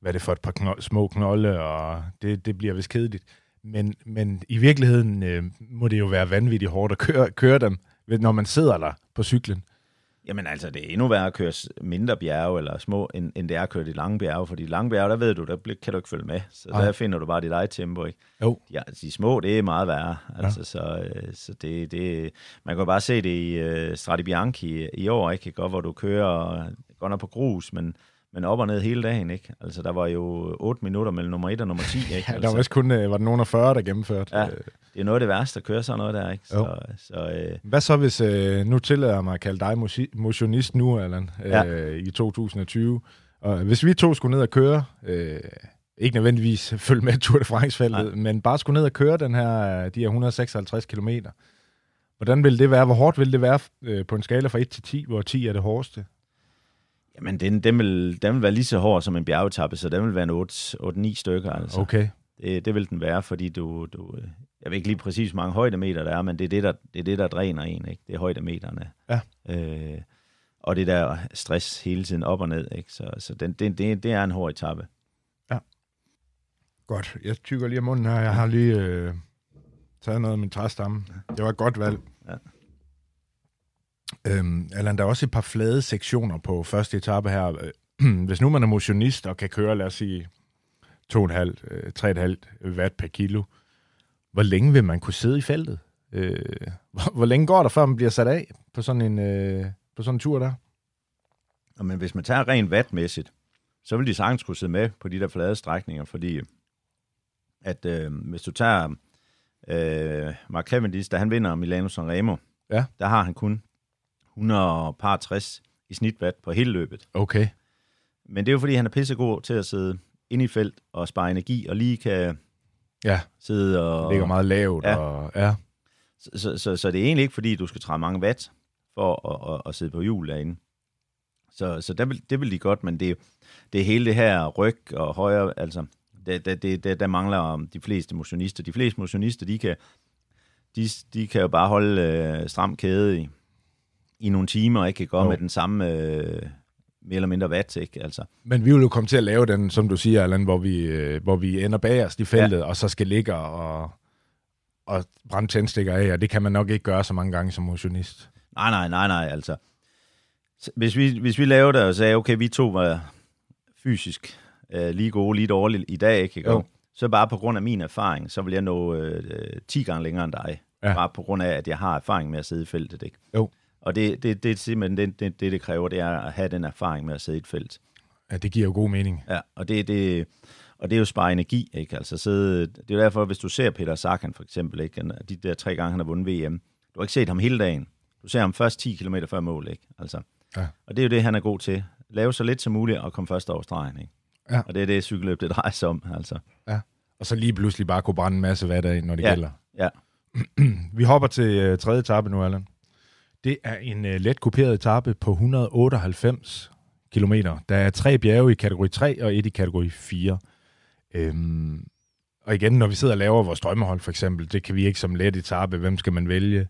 hvad er det for et par knold, små knolde, og det, det bliver vist kedeligt. Men, men i virkeligheden øh, må det jo være vanvittigt hårdt at køre, køre dem, når man sidder der på cyklen. Jamen altså, det er endnu værre at køre mindre bjerge eller små, end, end det er at køre de lange bjerge. Fordi de lange bjerge, der ved du, der kan du ikke følge med. Så Ej. der finder du bare dit eget tempo, ikke? Jo. Ja, de små, det er meget værre. Altså, ja. så, øh, så det, det, man kan bare se det i uh, Strade Bianchi i, i år, ikke? Godt, hvor du kører godt nok på grus, men men op og ned hele dagen, ikke? Altså, der var jo 8 minutter mellem nummer 1 og nummer 10, ikke? ja, der var også kun, øh, var det nogen af 40, der gennemførte. Ja, det er noget af det værste at køre sådan noget der, ikke? Så, så, øh... Hvad så, hvis, øh, nu tillader jeg mig at kalde dig motionist nu, Allan, øh, ja. i 2020, og hvis vi to skulle ned og køre, øh, ikke nødvendigvis følge med Tour de France-feltet, men bare skulle ned og køre den her, de her 156 km, hvordan ville det være? Hvor hårdt ville det være øh, på en skala fra 1 til 10, hvor 10 er det hårdeste? Jamen, den, den, vil, den vil være lige så hård som en bjergetappe, så den vil være en 8-9 stykker. Altså. Okay. Det, det vil den være, fordi du, du... Jeg ved ikke lige præcis, hvor mange højdemeter der er, men det er det, der, det er det, der dræner en, ikke? Det er højdemeterne. Ja. Øh, og det der stress hele tiden op og ned, ikke? Så, så den, det, det, det er en hård etape. Ja. Godt. Jeg tykker lige om munden her. Jeg har lige øh, taget noget af min træstamme. Det var et godt valg. Ja. Øhm, Allan, der er også et par flade sektioner på første etape her. Hvis nu man er motionist og kan køre, lad os sige, 2,5-3,5 øh, watt per kilo, hvor længe vil man kunne sidde i feltet? Øh, hvor, hvor længe går der, før man bliver sat af på sådan en, øh, på sådan en tur der? Men hvis man tager rent wattmæssigt, så vil de sagtens kunne sidde med på de der flade strækninger, fordi at øh, hvis du tager øh, Mark Cavendish, da han vinder Milano Sanremo, ja. der har han kun 160 i snitwatt på hele løbet. Okay. Men det er jo fordi, han er pissegod til at sidde inde i felt og spare energi, og lige kan ja. sidde og... Ligger meget lavt. Ja. Og, ja. Så, så, så, så det er egentlig ikke, fordi du skal træde mange watt for at, at, at sidde på hjul derinde. Så, så det, vil, det vil de godt, men det, det hele det her ryg og højre, altså, det, det, det, det, der mangler de fleste motionister. De fleste motionister, de kan, de, de kan jo bare holde øh, stram kæde i, i nogle timer, ikke kan gå med den samme øh, mere eller mindre watt, ikke? Altså. Men vi vil jo komme til at lave den, som du siger, Allan, hvor vi, øh, hvor vi ender bagerst i feltet, ja. og så skal ligge og, og brænde tændstikker af, og det kan man nok ikke gøre så mange gange som motionist. Nej, nej, nej, nej, altså. Hvis vi, hvis vi lavede det og sagde, okay, vi to var fysisk øh, lige gode, lige dårlige i dag, ikke? Jo. Så bare på grund af min erfaring, så vil jeg nå øh, 10 gange længere end dig. Ja. Bare på grund af, at jeg har erfaring med at sidde i feltet, ikke? Jo. Og det, det, det er simpelthen det, det, det, det kræver, det er at have den erfaring med at sidde i et felt. Ja, det giver jo god mening. Ja, og det, det, og det er jo spare energi, ikke? Altså sidde, det er jo derfor, hvis du ser Peter Sagan for eksempel, ikke? De der tre gange, han har vundet VM, du har ikke set ham hele dagen. Du ser ham først 10 km før mål, ikke? Altså. Ja. Og det er jo det, han er god til. Lave så lidt som muligt og komme først over stregen, ikke? Ja. Og det er det, cykelløb det drejer sig om, altså. Ja. Og så lige pludselig bare kunne brænde en masse vand af, når det ja. gælder. Ja. Vi hopper til uh, tredje etape nu, Allan. Det er en uh, let kuperet etape på 198 km. Der er tre bjerge i kategori 3 og et i kategori 4. Øhm, og igen, når vi sidder og laver vores drømmehold for eksempel, det kan vi ikke som let etape, hvem skal man vælge?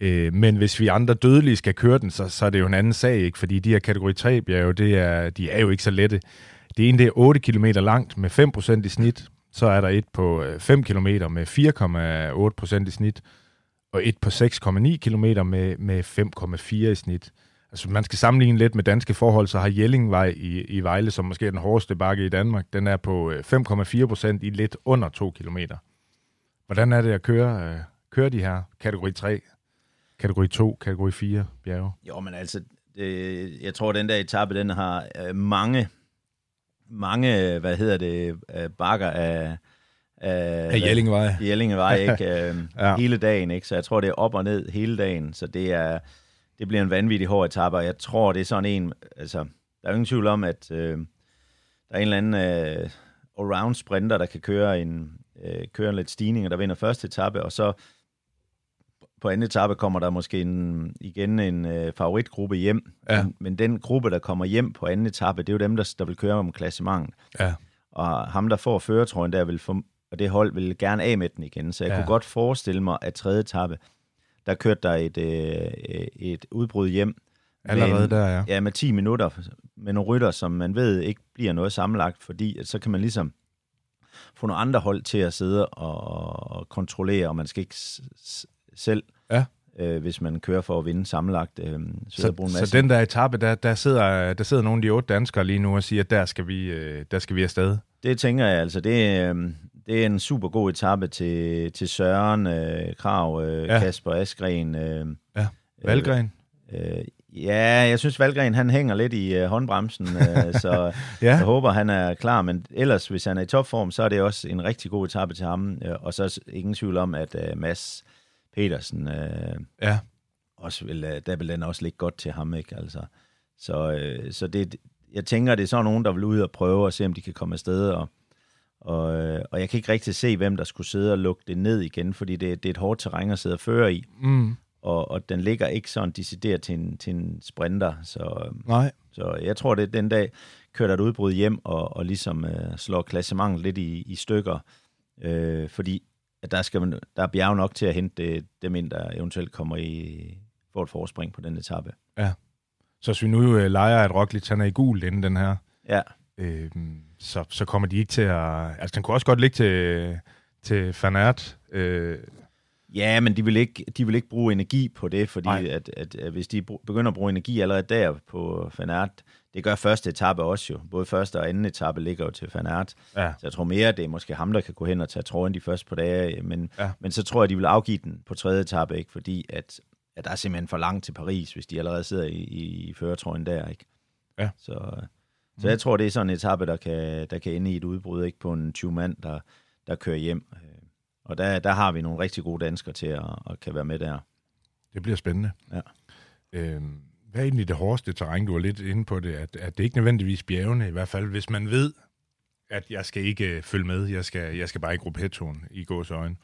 Øh, men hvis vi andre dødelige skal køre den, så, så er det jo en anden sag, ikke? fordi de her kategori 3 bjerge, det er, de er jo ikke så lette. Det ene det er 8 km langt med 5% i snit, så er der et på øh, 5 km med 4,8% i snit, og et på 6,9 km med, med 5,4 i snit. Altså, man skal sammenligne lidt med danske forhold, så har Jellingvej i, i Vejle, som måske er den hårdeste bakke i Danmark, den er på øh, 5,4 procent i lidt under 2 km. Hvordan er det at køre, øh, køre de her kategori 3, kategori 2, kategori 4 bjerge? Jo, men altså, det, jeg tror, den der etape, den har øh, mange, mange, hvad hedder det, øh, bakker af, af Jellingevej. Jellingevej, ikke? Øh, ja. Hele dagen, ikke? Så jeg tror, det er op og ned hele dagen, så det er det bliver en vanvittig hård etape, og jeg tror, det er sådan en, altså, der er ingen tvivl om, at øh, der er en eller anden øh, allround sprinter, der kan køre en, øh, køre en lidt stigning, og der vinder første etape, og så på anden etape kommer der måske en, igen en øh, favoritgruppe hjem, ja. men, men den gruppe, der kommer hjem på anden etape, det er jo dem, der, der vil køre om klassement. Ja. Og ham, der får føretrøjen der, vil få, og det hold vil gerne af med den igen, så jeg ja. kunne godt forestille mig, at tredje etape, der kørte der et, øh, et udbrud hjem. Allerede en, der, ja. Ja, med 10 minutter med nogle rytter, som man ved ikke bliver noget sammenlagt, fordi at så kan man ligesom få nogle andre hold til at sidde og, og kontrollere, og man skal ikke selv, ja. øh, hvis man kører for at vinde sammenlagt. Øh, så, så, så den der etape, der, der, sidder, der sidder nogle af de otte danskere lige nu og siger, at der skal vi, øh, der skal vi afsted. Det tænker jeg altså. Det, øh, det er en super god etape til, til Søren, øh, Krav, øh, ja. Kasper Askren. Øh, ja, Valgren. Øh, øh, ja, jeg synes Valgren han hænger lidt i øh, håndbremsen, øh, så ja. jeg håber han er klar. Men ellers, hvis han er i topform, så er det også en rigtig god etape til ham. Øh, og så er ingen tvivl om, at øh, Mads Petersen øh, ja. også vil, øh, der vil den også ligge godt til ham. Ikke? Altså, så øh, så det, jeg tænker, det er sådan nogen, der vil ud og prøve at se, om de kan komme afsted og og, øh, og jeg kan ikke rigtig se, hvem der skulle sidde og lukke det ned igen, fordi det, det er et hårdt terræn at sidde og føre i. Mm. Og, og den ligger ikke sådan decideret til en, til en sprinter. Så, Nej. så jeg tror, det den dag kører der et udbrud hjem og, og ligesom øh, slår klassementet lidt i, i stykker. Øh, fordi at der, skal man, der er bjerg nok til at hente det, dem ind, der eventuelt kommer i for et forspring på den etape. Ja. Så hvis vi nu øh, leger, at Roglic han er i gul inden den her, ja. øh, så, så kommer de ikke til at... Altså, den kunne også godt ligge til, til Fanart. Øh. Ja, men de vil, ikke, de vil ikke bruge energi på det, fordi at, at, at hvis de begynder at bruge energi allerede der på Fanart, det gør første etape også jo. Både første og anden etape ligger jo til Fanart. Ja. Så jeg tror mere, det er måske ham, der kan gå hen og tage tråden de første på dage. Men, ja. men så tror jeg, de vil afgive den på tredje etape, ikke? fordi at, at der er simpelthen for langt til Paris, hvis de allerede sidder i, i, i føretrøjen der. Ikke? Ja. Så, så jeg tror, det er sådan en etape, der kan, der kan ende i et udbrud ikke på en 20 mand, der, der kører hjem. Øh, og der, der har vi nogle rigtig gode danskere til at, at kan være med der. Det bliver spændende. Ja. Øhm, hvad er egentlig det hårdeste terræn? Du er lidt inde på det, at, at det ikke nødvendigvis bjergene, i hvert fald hvis man ved, at jeg skal ikke øh, følge med, jeg skal, jeg skal bare i gruppe hettoen i gås øjne.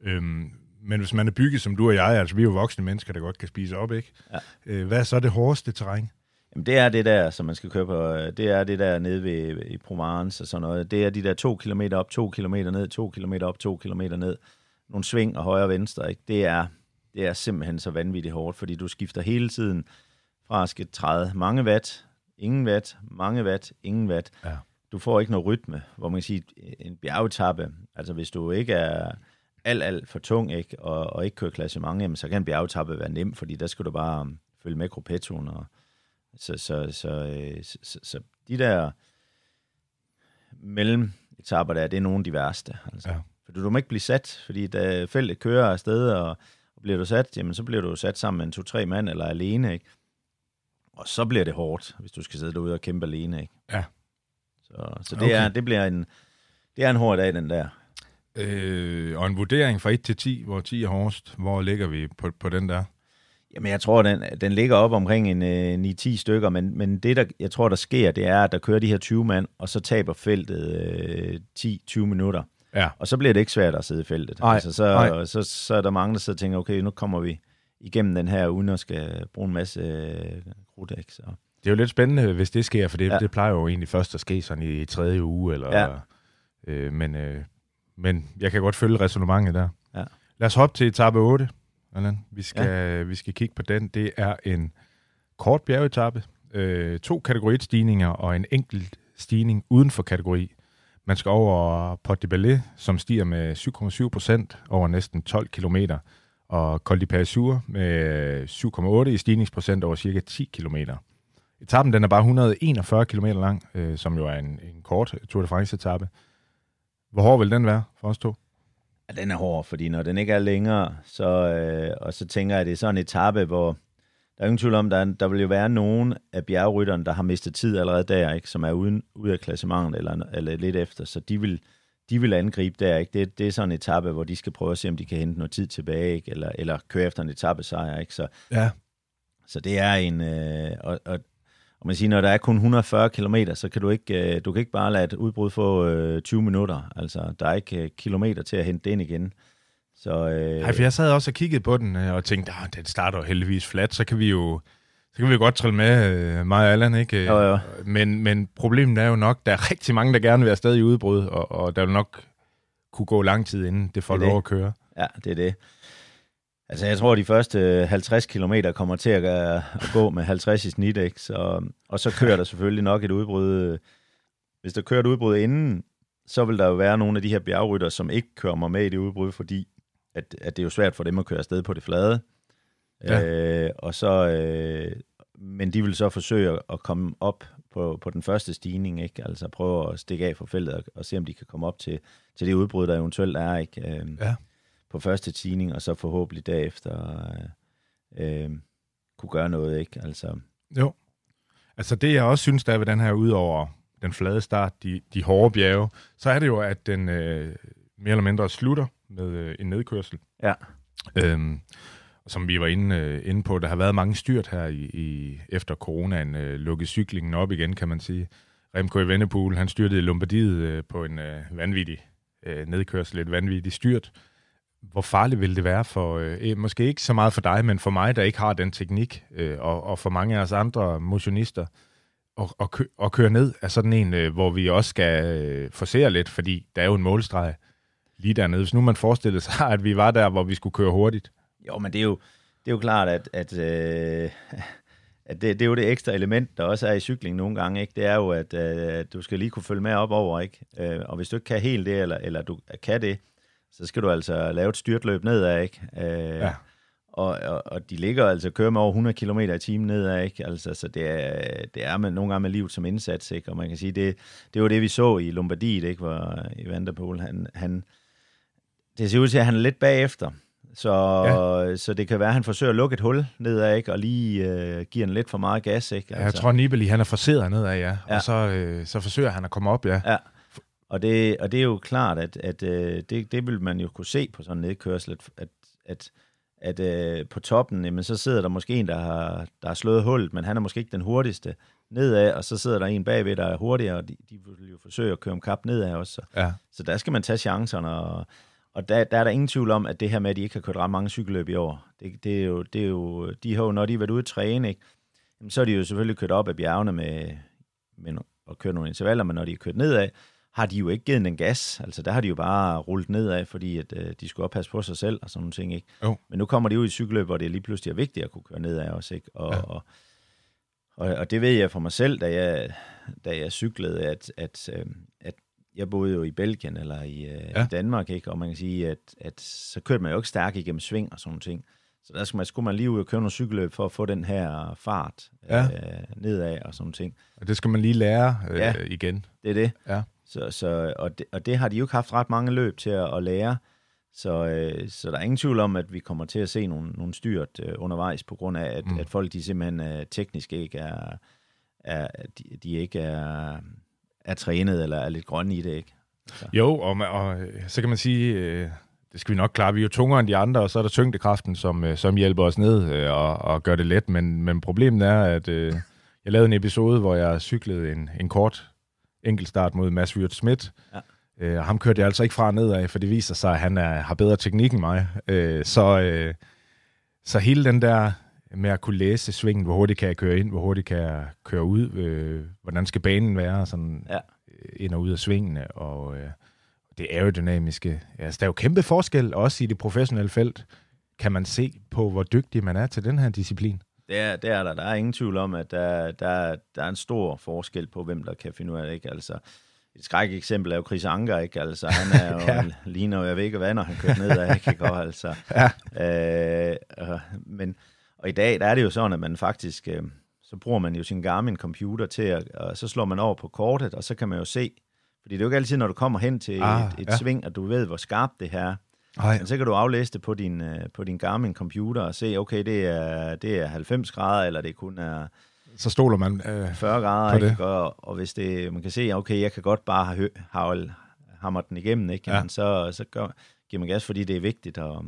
Øhm, men hvis man er bygget som du og jeg, altså vi er jo voksne mennesker, der godt kan spise op, ikke? Ja. Øh, hvad er så det hårdeste terræn? Jamen, det er det der, som man skal køre på. Øh, det er det der nede ved, i Provence og sådan noget. Det er de der to kilometer op, to kilometer ned, to kilometer op, to kilometer ned. nogle sving og højre og venstre, ikke? Det, er, det er simpelthen så vanvittigt hårdt, fordi du skifter hele tiden fra at skal træde mange watt, ingen watt, mange watt, ingen watt. Ja. Du får ikke noget rytme, hvor man kan sige, en bjergetappe, altså hvis du ikke er alt, alt for tung, ikke, og, og ikke kører klassement, jamen, så kan en bjergetappe være nem, fordi der skal du bare um, følge med gruppettoen. Og, så, så, så, øh, så, så, så de der mellem etaper der, det er nogle af de værste. Altså. Ja. For du må ikke blive sat, fordi da feltet kører afsted, og, og bliver du sat, jamen så bliver du sat sammen med en to-tre mand eller alene, ikke? Og så bliver det hårdt, hvis du skal sidde derude og kæmpe alene, ikke? Ja. Så, så det, okay. er, det bliver en, det er en hård dag, den der. Øh, og en vurdering fra 1 til 10, hvor 10 er hårdest. Hvor ligger vi på, på den der? Jamen, jeg tror, den, den ligger op omkring en øh, 9-10 stykker, men, men det, der, jeg tror, der sker, det er, at der kører de her 20 mand, og så taber feltet øh, 10-20 minutter. Ja. Og så bliver det ikke svært at sidde i feltet. Ej, altså, så, ej. så, så er der mange, der sidder og tænker, okay, nu kommer vi igennem den her, uden at skal bruge en masse øh, krudt. Så. Det er jo lidt spændende, hvis det sker, for det, ja. det plejer jo egentlig først at ske sådan i, i tredje uge. Eller, ja. øh, men, øh, men jeg kan godt følge resonemanget der. Ja. Lad os hoppe til etape 8. Allan. Vi skal, ja. vi skal kigge på den. Det er en kort bjergetappe, øh, to kategoristigninger og en enkelt stigning uden for kategori. Man skal over Port de Ballet, som stiger med 7,7 procent over næsten 12 km, og Col de Pazur med 7,8 i stigningsprocent over cirka 10 km. Etappen den er bare 141 km lang, øh, som jo er en, en kort Tour de France-etappe. Hvor hård vil den være for os to? Ja, den er hård, fordi når den ikke er længere, så, øh, og så tænker jeg, at det er sådan en etape, hvor der er ingen tvivl om, der, der vil jo være nogen af bjergrytterne, der har mistet tid allerede der, ikke, som er uden, ude af klassementet eller, eller lidt efter, så de vil, de vil angribe der. Ikke? Det, det er sådan en etape, hvor de skal prøve at se, om de kan hente noget tid tilbage, ikke? Eller, eller køre efter en etape sejr. Ikke? Så, ja. så det er en... Øh, og, og og man siger, når der er kun 140 km, så kan du ikke, øh, du kan ikke bare lade et udbrud få øh, 20 minutter. Altså, der er ikke øh, kilometer til at hente den igen. Så, øh... Ej, for jeg sad også og kiggede på den, øh, og tænkte, at ah, den starter jo heldigvis flat, så kan vi jo så kan vi jo godt trille med, øh, mig og Allan, ikke? Jo, jo. Men, men problemet er jo nok, der er rigtig mange, der gerne vil være stadig i udbrud, og, og der vil nok kunne gå lang tid, inden det får det lov at køre. Ja, det er det. Altså, jeg tror, de første 50 km kommer til at, at gå med 50 i snit, ikke? Så, og så kører der selvfølgelig nok et udbrud. Hvis der kører et udbrud inden, så vil der jo være nogle af de her bjergrytter, som ikke kører mig med i det udbrud, fordi at, at det er jo svært for dem at køre afsted på det flade. Ja. Øh, og så, øh, men de vil så forsøge at komme op på, på den første stigning, ikke? altså prøve at stikke af fra feltet og, og se, om de kan komme op til, til det udbrud, der eventuelt er. Ikke? Øh, ja på første stigning, og så forhåbentlig derefter øh, øh, kunne gøre noget, ikke? Altså. Jo. Altså det, jeg også synes, der er ved den her, udover den flade start, de, de hårde bjerge, så er det jo, at den øh, mere eller mindre slutter med øh, en nedkørsel. Ja. Øhm, som vi var inde, øh, inde på, der har været mange styrt her i, i efter coronaen, øh, lukket cyklingen op igen, kan man sige. Remco i Vennepool, han styrtede i Lombardiet øh, på en øh, vanvittig øh, nedkørsel, et vanvittigt styrt hvor farligt vil det være for, øh, eh, måske ikke så meget for dig, men for mig, der ikke har den teknik, øh, og, og for mange af os andre motionister, at, at, kø, at køre ned af sådan en, øh, hvor vi også skal øh, forsere lidt, fordi der er jo en målstreg lige dernede. Hvis nu man forestillede sig, at vi var der, hvor vi skulle køre hurtigt. Jo, men det er jo, det er jo klart, at, at, øh, at det, det er jo det ekstra element, der også er i cykling nogle gange. Ikke? Det er jo, at, øh, du skal lige kunne følge med op over. Ikke? Øh, og hvis du ikke kan helt det, eller, eller du kan det, så skal du altså lave et styrtløb nedad, ikke? Øh, ja. Og, og, og de ligger altså kører med over 100 km i timen nedad, ikke? Altså, så det er, det er med, nogle gange med livet som indsats, ikke? Og man kan sige, det, det var det, vi så i Lombardiet, ikke? Hvor i Vanderpool, han, han, det ser ud til, at han er lidt bagefter. Så, ja. så det kan være, at han forsøger at lukke et hul nedad, ikke? og lige øh, giver den lidt for meget gas. Ikke? Altså. Jeg tror, Nibali han er forseret nedad, ja. ja. Og så, øh, så forsøger han at komme op, ja. ja. Og det, og det er jo klart, at, at øh, det, det vil man jo kunne se på sådan en nedkørsel, at, at, at, øh, på toppen, jamen, så sidder der måske en, der har, der har slået hullet, men han er måske ikke den hurtigste nedad, og så sidder der en bagved, der er hurtigere, og de, de vil jo forsøge at køre om kap nedad også. Så, ja. så der skal man tage chancerne, og, og der, der er der ingen tvivl om, at det her med, at de ikke har kørt ret mange cykelløb i år, det, det, er, jo, det er jo, de har jo, når de har været ude at træne, ikke, jamen, så er de jo selvfølgelig kørt op af bjergene med, med at køre nogle intervaller, men når de er kørt nedad, har de jo ikke givet den gas. Altså, der har de jo bare rullet nedad, fordi at, øh, de skulle oppasse på sig selv og sådan nogle ting, ikke? Jo. Men nu kommer de ud i cykelløb, hvor det lige pludselig er vigtigt at kunne køre nedad også, ikke? Og, ja. og, og, og det ved jeg for mig selv, da jeg, da jeg cyklede, at, at, øh, at jeg boede jo i Belgien eller i, øh, ja. i Danmark, ikke? og man kan sige, at, at så kørte man jo ikke stærkt igennem sving og sådan nogle ting. Så der skulle man, skulle man lige ud og køre nogle cykelløb for at få den her fart ja. øh, nedad og sådan ting. Og det skal man lige lære øh, ja, igen. det er det. Ja. Så, så, og, det, og det har de jo ikke haft ret mange løb til at, at lære. Så, øh, så der er ingen tvivl om, at vi kommer til at se nogle, nogle styrt øh, undervejs, på grund af, at, mm. at folk de simpelthen øh, teknisk ikke er, er de, de ikke er, er trænet eller er lidt grønne i det, ikke? Så. Jo, og, og så kan man sige, øh, det skal vi nok klare. Vi er jo tungere end de andre, og så er der tyngdekraften, som, øh, som hjælper os ned øh, og, og gør det let. Men, men problemet er, at øh, jeg lavede en episode, hvor jeg cyklede en, en kort enkeltstart mod Mads Wirt Schmidt. Ja. Øh, ham kørte jeg altså ikke fra nedad, for det viser sig, at han er, har bedre teknik end mig. Øh, så, øh, så hele den der med at kunne læse svingen, hvor hurtigt kan jeg køre ind, hvor hurtigt kan jeg køre ud, øh, hvordan skal banen være, sådan ja. Øh, ind og ud af svingene, og øh, det aerodynamiske. Altså, der er jo kæmpe forskel, også i det professionelle felt, kan man se på, hvor dygtig man er til den her disciplin. Det er, det er der. Der er ingen tvivl om, at der, der, der er en stor forskel på, hvem der kan finde ud af det. Ikke? Altså, et skræk eksempel er jo Chris Anker, ikke? Altså, han er jo, ja. ligner jo, jeg ved ikke hvad, når han kører ned af, ikke? Godt, altså. ja. Øh, øh, men, og i dag, der er det jo sådan, at man faktisk, øh, så bruger man jo sin Garmin-computer til, at, og så slår man over på kortet, og så kan man jo se, fordi det er jo ikke altid, når du kommer hen til ah, et, et ja. sving, at du ved, hvor skarpt det her ej. Men så kan du aflæse det på din, øh, på din Garmin-computer og se, okay, det er, det er 90 grader, eller det kun er... Så stoler man øh, 40 grader, på ikke? Og, og hvis det, man kan se, okay, jeg kan godt bare have, have hammer den igennem, ikke? Jamen, ja. så, så gør, giver man gas, fordi det er vigtigt. Og,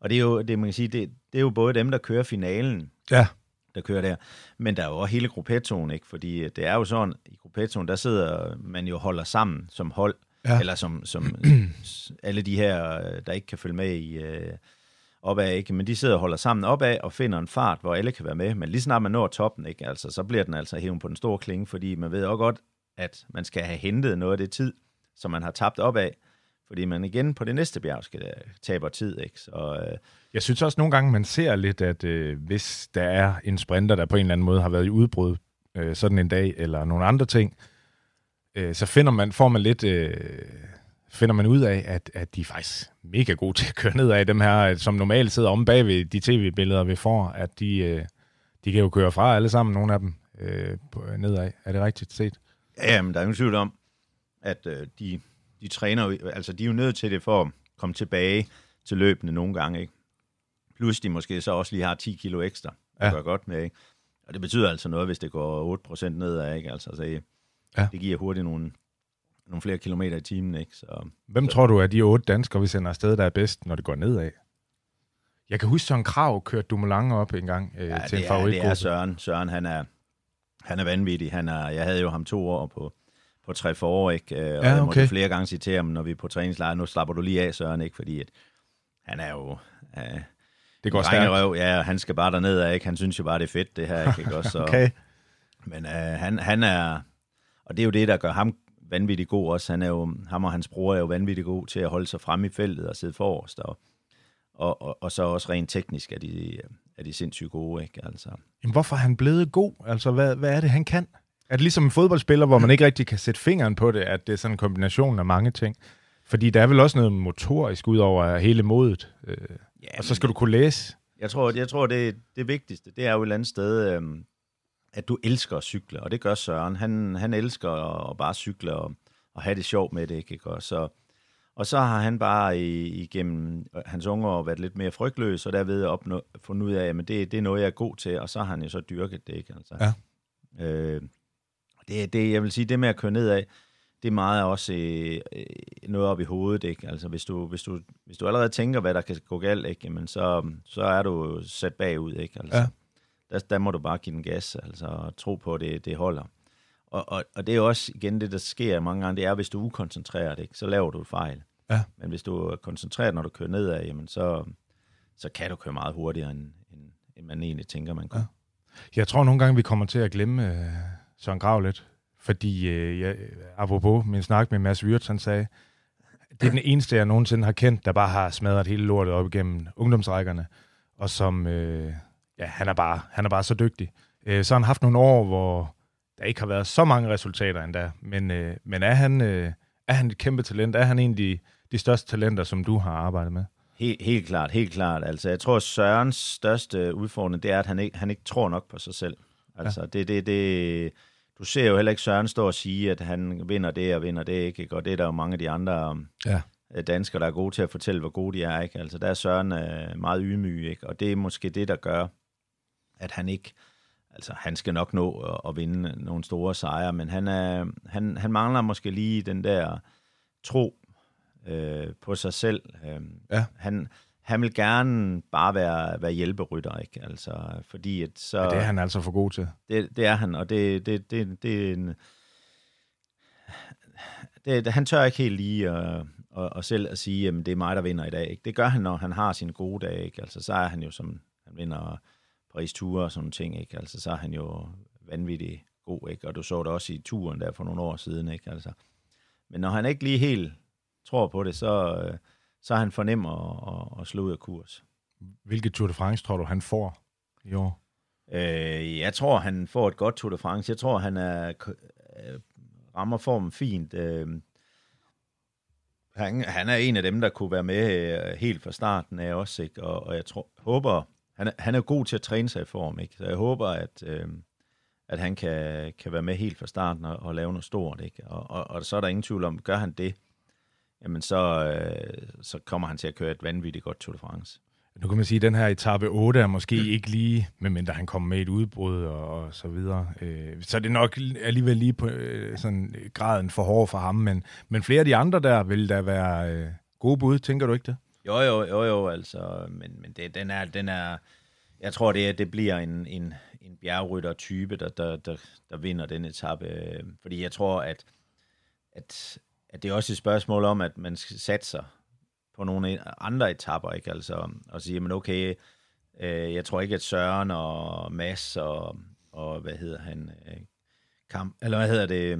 og det er jo, det, man kan sige, det, det er jo både dem, der kører finalen, ja. der kører der, men der er jo også hele gruppettoen, ikke? Fordi det er jo sådan, i gruppettoen, der sidder man jo holder sammen som hold, ja. eller som, som alle de her, der ikke kan følge med i øh, opad, ikke? men de sidder og holder sammen opad og finder en fart, hvor alle kan være med, men lige snart man når toppen, ikke? Altså, så bliver den altså hævet på den store klinge, fordi man ved også godt, at man skal have hentet noget af det tid, som man har tabt opad, fordi man igen på det næste bjerg skal tabe tid. Ikke? Så, øh, jeg synes også nogle gange, man ser lidt, at øh, hvis der er en sprinter, der på en eller anden måde har været i udbrud øh, sådan en dag, eller nogle andre ting, øh, så finder man, får man lidt, øh, finder man ud af, at, at de er faktisk mega gode til at køre ned af dem her, som normalt sidder om bag ved de tv-billeder, vi får, at de, øh, de kan jo køre fra alle sammen, nogle af dem, øh, nedad. Er det rigtigt set? Ja, men der er ingen tvivl om, at øh, de, de træner, altså de er jo nødt til det for at komme tilbage til løbende nogle gange, ikke? Plus de måske så også lige har 10 kilo ekstra, det ja. gør godt med, ikke? Og det betyder altså noget, hvis det går 8% nedad, ikke? Altså, så Ja. Det giver hurtigt nogle, nogle flere kilometer i timen. Ikke? Så, Hvem så. tror du er de otte danskere, vi sender afsted, der er bedst, når det går nedad? Jeg kan huske, Søren Krav kørte Dumoulin op en gang øh, ja, til en favoritgruppe. det er Søren. Søren, han er, han er vanvittig. Han er, jeg havde jo ham to år på, på tre forår, ikke? Øh, og ja, okay. jeg måtte flere gange sige til ham, når vi er på træningslejr, nu slapper du lige af, Søren, ikke? Fordi at, han er jo... Øh, det går stærkt. Røv, ja, han skal bare derned af, ikke? Han synes jo bare, det er fedt, det her, ikke? Også, så, okay. Men øh, han, han, er, og det er jo det, der gør ham vanvittig god også. Han er jo, ham og hans bror er jo vanvittig god til at holde sig frem i feltet og sidde forrest. Og, og, og, og så også rent teknisk er de, er de sindssygt gode. Ikke? Altså. Jamen, hvorfor er han blevet god? Altså, hvad, hvad er det, han kan? Er det ligesom en fodboldspiller, hvor man ikke rigtig kan sætte fingeren på det, at det er sådan en kombination af mange ting? Fordi der er vel også noget motorisk ud over hele modet. Øh, ja, og så skal du kunne læse. Jeg tror, jeg tror det, det vigtigste, det er jo et eller andet sted, øh, at du elsker at cykle, og det gør Søren. Han, han elsker at bare cykle og, og have det sjovt med det, ikke? Og så, og så har han bare i, igennem hans unge år været lidt mere frygtløs, og derved opnå, fundet ud af, at det, det er noget, jeg er god til, og så har han jo så dyrket det, ikke? Altså, ja. øh, det, det, jeg vil sige, det med at køre nedad, det er meget også øh, noget op i hovedet, ikke? Altså, hvis du, hvis, du, hvis du allerede tænker, hvad der kan gå galt, ikke? Jamen, så, så er du sat bagud, ikke? Altså, ja der, der må du bare give den gas, altså og tro på, at det, det holder. Og, og, og det er også igen det, der sker mange gange, det er, hvis du er ukoncentreret, ikke, så laver du fejl. Ja. Men hvis du er koncentreret, når du kører nedad, jamen så, så kan du køre meget hurtigere, end, end, end man egentlig tænker, man kan. Ja. Jeg tror nogle gange, vi kommer til at glemme uh, Søren Grav lidt. fordi, øh, jeg, apropos min snak med Mads Wirtz, han sagde, det er den eneste, jeg nogensinde har kendt, der bare har smadret hele lortet op igennem ungdomsrækkerne, og som, øh, ja, han er, bare, han er bare så dygtig. Øh, så har han haft nogle år, hvor der ikke har været så mange resultater endda, men, øh, men er, han, øh, er han et kæmpe talent? Er han en af de, de største talenter, som du har arbejdet med? Helt, helt klart, helt klart. Altså, jeg tror, Sørens største udfordring, det er, at han ikke, han ikke tror nok på sig selv. Altså, ja. det, det, det, du ser jo heller ikke Søren stå og sige, at han vinder det og vinder det, ikke? Og det er der jo mange af de andre ja. Øh, danskere, der er gode til at fortælle, hvor gode de er, ikke? Altså, der er Søren øh, meget ydmyg, ikke? Og det er måske det, der gør, at han ikke... Altså, han skal nok nå at, at vinde nogle store sejre, men han, er, han, han mangler måske lige den der tro øh, på sig selv. Øh, ja. Han, han vil gerne bare være, være hjælperytter, ikke? Altså, fordi at så... Ja, det er han altså for god til. Det, det er han, og det, det, det, det er en... Det, han tør ikke helt lige at, at, at selv at sige, at det er mig, der vinder i dag. Ikke? Det gør han, når han har sine gode dage. Ikke? Altså, så er han jo som, han vinder Paris Tour og sådan ting. Ikke? Altså, så er han jo vanvittig god. Ikke? Og du så det også i turen der for nogle år siden. Ikke? Altså, men når han ikke lige helt tror på det, så, øh, så er han fornem at, at, at slå ud af kurs. Hvilket Tour de France tror du, han får i år? Øh, jeg tror, han får et godt Tour de France. Jeg tror, han er, øh, rammer formen fint. Øh, han, han er en af dem, der kunne være med øh, helt fra starten af også, ikke? Og, og jeg tror, håber, han er, han er god til at træne sig i form, ikke? Så jeg håber, at, øh, at han kan, kan være med helt fra starten og, og lave noget stort, ikke? Og, og, og så er der ingen tvivl om, gør han det, jamen så, øh, så kommer han til at køre et vanvittigt godt Tour de France. Nu kan man sige, at den her etape 8 er måske ikke lige, medmindre han kommer med et udbrud og, og så videre. Øh, så er det nok alligevel lige på øh, sådan graden for hård for ham, men, men flere af de andre der vil der være øh, gode bud, tænker du ikke det? Jo, jo, jo, jo, altså, men, men det, den, er, den er, jeg tror, det, det bliver en, en, en bjergrytter-type, der, der, der, der vinder den etape, fordi jeg tror, at, at at det er også et spørgsmål om, at man skal satse sig på nogle andre etapper, ikke? Altså, og sige, men okay, øh, jeg tror ikke, at Søren og Mads og, og hvad hedder han, øh, Kamp, eller hvad hedder det?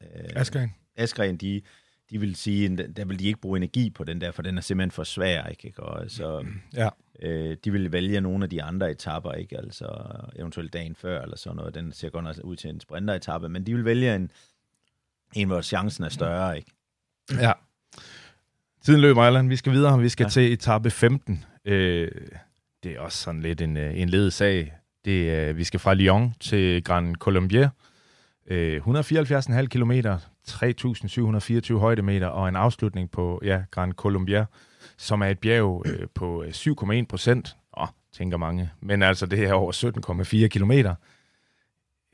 Øh, Askren. Askren, de, de vil sige, der vil de ikke bruge energi på den der, for den er simpelthen for svær, ikke? Og så, ja. øh, de vil vælge nogle af de andre etapper, ikke? Altså eventuelt dagen før, eller sådan noget. Den ser godt nok ud til en sprinteretappe, men de vil vælge en, en, hvor chancen er større, ikke? Ja. Tiden løber, Allan. Vi skal videre. Vi skal ja. til etape 15. Øh, det er også sådan lidt en, øh, en ledet sag. Det er, vi skal fra Lyon til Grand Colombier. Øh, 174,5 km, 3.724 højdemeter og en afslutning på ja, Grand Colombier, som er et bjerg øh, på 7,1 procent. Åh, tænker mange. Men altså, det er over 17,4 km.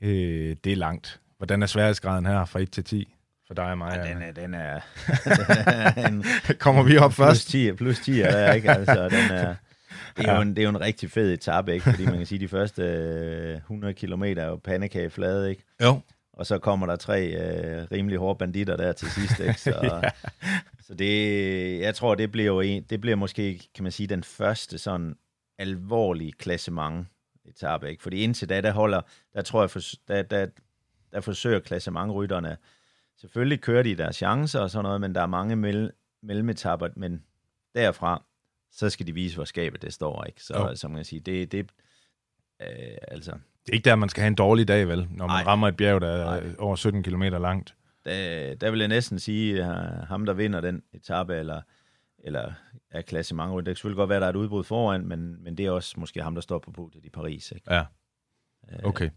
Øh, det er langt. Hvordan er sværhedsgraden her fra 1 til 10? For dig og mig. Ja, den er... Den er, den er en, Kommer vi op plus først? 10, plus 10 er der, ikke? Altså, den er, det, er ja. jo en, det er jo en rigtig fed etape, ikke? Fordi man kan sige, at de første 100 km er jo pandekage flade, ikke? Jo. Og så kommer der tre øh, rimelig hårde banditter der til sidst, ikke? Så, ja. så det, jeg tror, det bliver jo en, det bliver måske, kan man sige, den første sådan alvorlige klassement etape, ikke? Fordi indtil da, der holder, der tror jeg, for, der, der, der forsøger klassementrytterne, selvfølgelig kører de deres chancer og sådan noget, men der er mange mell- mellemetapper, men derfra, så skal de vise, hvor skabet det står, ikke? Så, jo. som man kan sige, det, det øh, altså... Det er ikke der, man skal have en dårlig dag, vel? Når man Ej. rammer et bjerg, der er Ej. over 17 km langt. Der, der vil jeg næsten sige, at ham, der vinder den etape, eller, eller er klasse mange Det kan selvfølgelig godt være, at der er et udbrud foran, men, men det er også måske ham, der står på podiet i Paris. Ikke? Ja, øh, okay. Øh,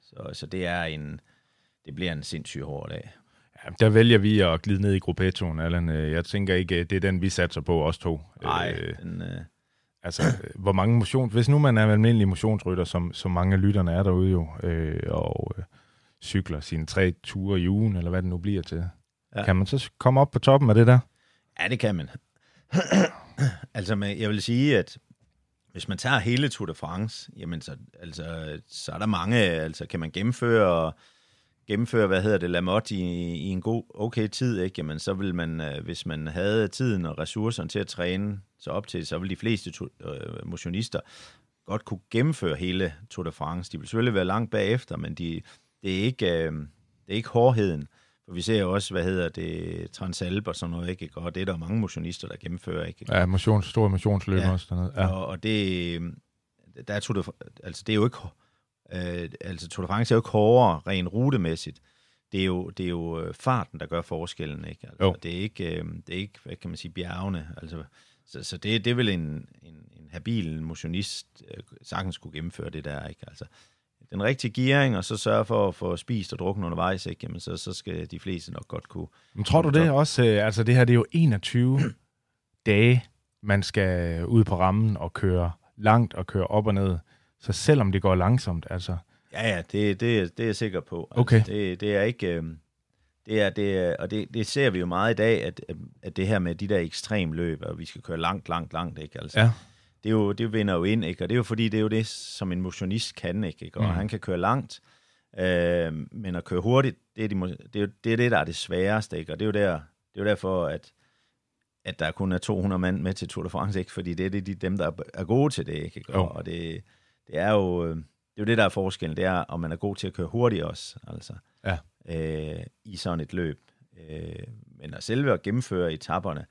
så, så det er en, det bliver en sindssyg hård dag. Ja, der vælger vi at glide ned i gruppetoen, Allan. Øh, jeg tænker ikke, det er den, vi satser på, os to. Nej, øh, den... Øh... Altså, hvor mange motion... Hvis nu man er en almindelig motionsrytter, som, som mange af lytterne er derude jo, øh, og øh, cykler sine tre ture i ugen, eller hvad det nu bliver til, ja. kan man så komme op på toppen af det der? Ja, det kan man. altså, jeg vil sige, at hvis man tager hele Tour de France, jamen så, altså, så er der mange, altså kan man gennemføre, gennemføre hvad hedder det, Lamotte i, i en god, okay tid, ikke? Jamen så vil man, øh, hvis man havde tiden og ressourcerne til at træne så op til, så vil de fleste øh, motionister godt kunne gennemføre hele Tour de France. De vil selvfølgelig være langt bagefter, men de, det er ikke, øh, det er ikke hårdheden. For vi ser jo også, hvad hedder det, Transalp og sådan noget, ikke? Og det er der mange motionister, der gennemfører, ikke? Ja, motions, store motionsløb Ja. også dernede. Ja. Og, og det, der er altså det er jo ikke, øh, altså Tour de France er jo ikke hårdere rent rutemæssigt. Det er jo, det er jo øh, farten, der gør forskellen, ikke? Altså, Jo. det er ikke, øh, det er ikke, hvad kan man sige, bjergene. Altså, så, så det, det er vel en, en, en habil motionist øh, sagtens skulle gennemføre det der, ikke? Altså, den rigtige gearing, og så sørge for at få spist og drukket undervejs, ikke? Jamen, så, så skal de fleste nok godt kunne. Men tror du det også? øh, Altså det her, det er jo 21 dage, man skal ud på rammen og køre langt og køre op og ned. Så selvom det går langsomt, altså... Ja, ja, det, det, det er jeg sikker på. Okay. Altså, det, det er ikke... Øh, det er, det er, og det, det ser vi jo meget i dag, at, at det her med de der ekstremløb, og vi skal køre langt, langt, langt, ikke? Altså, Ja. det, er jo, det vinder jo ind, ikke? Og det er jo fordi, det er jo det, som en motionist kan, ikke? ikke? Og Mm. mm. han kan køre langt, øh, men at køre hurtigt, det er, de, det, er, det er det, der er det sværeste, ikke? Og det er jo, der, det er jo derfor, at, at der kun er 200 mand med til Tour de France, ikke? Fordi det er det, de, dem, der er- er gode til det, ikke? Jo. Og det, det er jo... øh, Det er jo det, der er forskellen, det er, om man er god til at køre hurtigt også, altså, Ja. øh, i sådan et løb. Øh, men at selve at gennemføre etapperne,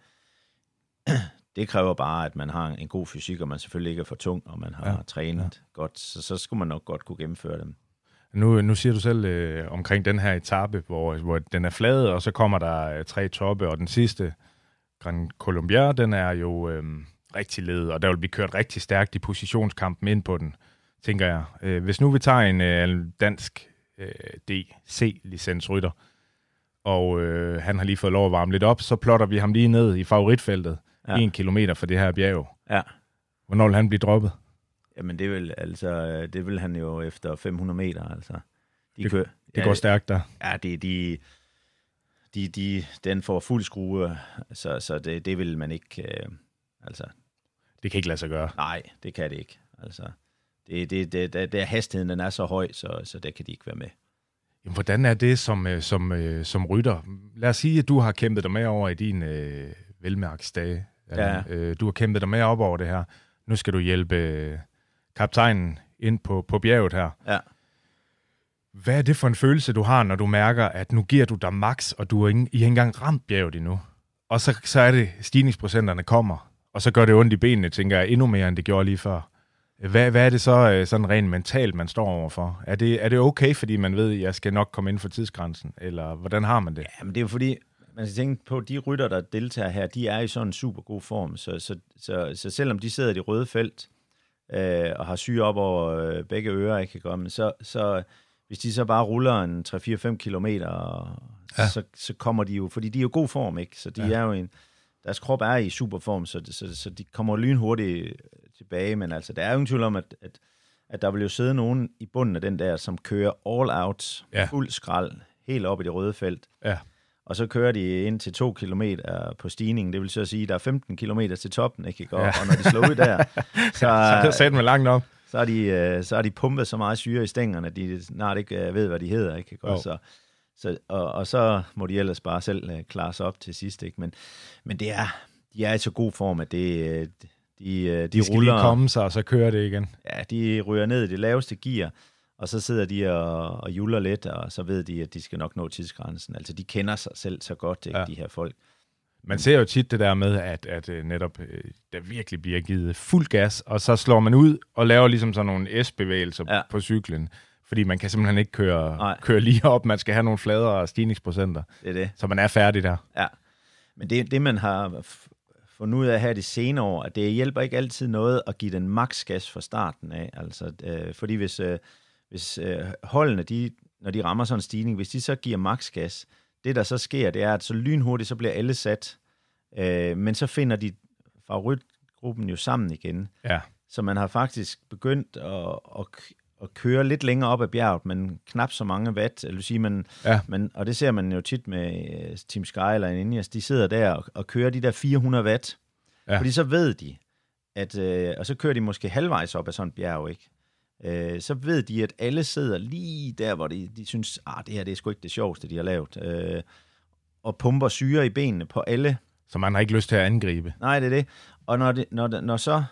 det kræver bare, at man har en god fysik, og man selvfølgelig ikke er for tung, og man har Ja, trænet ja. godt, så, så skulle man nok godt kunne gennemføre dem. Nu, nu siger du selv øh, omkring den her etape, hvor, hvor den er flad, og så kommer der øh, tre toppe, og den sidste, Gran Colombier, den er jo øh, rigtig led, og der vil blive kørt rigtig stærkt i positionskampen ind på den, tænker jeg. Øh, hvis nu vi tager en øh, dansk øh, DC-licensrytter, og øh, han har lige fået lov at varme lidt op, så plotter vi ham lige ned i favoritfeltet, ja. Ja. en kilometer fra det her bjerg. Ja. Hvornår vil han blive droppet? Jamen det vil, altså, det vil han jo efter 500 meter, altså. De Det- kører, Det går stærkt der. Ja, det, de, de, de, den får fuld skrue, så, så det, det vil man ikke, øh, altså, Det kan ikke lade sig gøre. nej, det kan det ikke. Altså, det, det, det, det, det hastigheden den er så høj, så, så der kan de ikke være med. Jamen, hvordan er det som, øh, som, øh, som rytter? Lad os sige, at du har kæmpet dig med over i din øh, velmærksdage. Ja. Øh, du har kæmpet dig med op over det her. Nu skal du hjælpe øh, kaptajnen ind på, på bjerget her. Ja. Hvad er det for en følelse, du har, når du mærker, at nu giver du dig max, og du er ikke, I har ikke engang ramt bjerget endnu? Og så, så er det, stigningsprocenterne kommer, og så gør det ondt i benene, tænker jeg, endnu mere, end det gjorde lige før. Hvad, hvad er det så øh, sådan rent mentalt, man står overfor? Er det, er det okay, fordi man ved, at jeg skal nok komme ind for tidsgrænsen? Eller hvordan har man det? Jamen det er jo fordi, man skal tænke på, at de rytter, der deltager her, de er i sådan en super god form, så, så, så, så selvom de sidder i det røde felt, øh, og har syge op over øh, begge ører, ikke? Men så, så hvis de så bare ruller en 3-4-5 kilometer, Ja. ja. så, så kommer de jo, fordi de er jo god form, ikke? Så de Ja. ja. er jo en, deres krop er i super form, så, så, så de kommer lynhurtigt tilbage, men altså, der er jo ingen tvivl om, at, at, at der vil jo sidde nogen i bunden af den der, som kører all out, Ja. fuld skrald, helt op i det røde felt, Ja. og så kører de ind til to kilometer på stigningen. Det vil så sige, at der er 15 kilometer til toppen, ikke? Og, Ja. og når de slår ud der, så, Så satte mig langt op. så, er de, øh, så er de pumpet så meget syre i stængerne, at de snart ikke øh, ved, hvad de hedder. Ikke? Og, så, så, og, og så må de ellers bare selv øh, klare sig op til sidst. Ikke? Men, men det er, de er i så god form, at det, de, øh, de, De skal ruller, lige komme sig, og så kører det igen. ja, de ryger ned i det laveste gear, og så sidder de og, og juller lidt, og så ved de, at de skal nok nå tidsgrænsen. Altså, de kender sig selv så godt, ikke, Ja. de her folk. Man ser jo tit det der med, at, at øh, netop øh, der virkelig bliver givet fuld gas, og så slår man ud og laver ligesom sådan nogle S-bevægelser ja. På cyklen. Fordi man kan simpelthen ikke køre, Nej. køre lige op. Man skal have nogle fladere stigningsprocenter, Det er det. så man er færdig der. Ja, men det, det man har fundet ud af her de senere år, at det hjælper ikke altid noget at give den maks gas fra starten af. Altså, øh, fordi hvis, øh, hvis øh, holdene, de, når de rammer sådan en stigning, hvis de så giver maks gas, det der så sker, det er, at så lynhurtigt, så bliver alle sat, øh, men så finder de favoritgruppen jo sammen igen. Ja. Så man har faktisk begyndt at, at, at køre lidt længere op ad bjerget, men knap så mange watt. Eller sige, man, Ja. men, og det ser man jo tit med øh, Team Sky eller Ineos, de sidder der og, og kører de der 400 watt. Ja. Fordi så ved de, at, øh, og så kører de måske halvvejs op ad sådan et bjerg, ikke? Øh, så ved de, at alle sidder lige der, hvor de, de synes, ah, det her det er sgu ikke det sjoveste, de har lavet. Øh, og pumper syre i benene på alle Så man har ikke lyst til at angribe. Nej, det er det. Og når, det, når, når så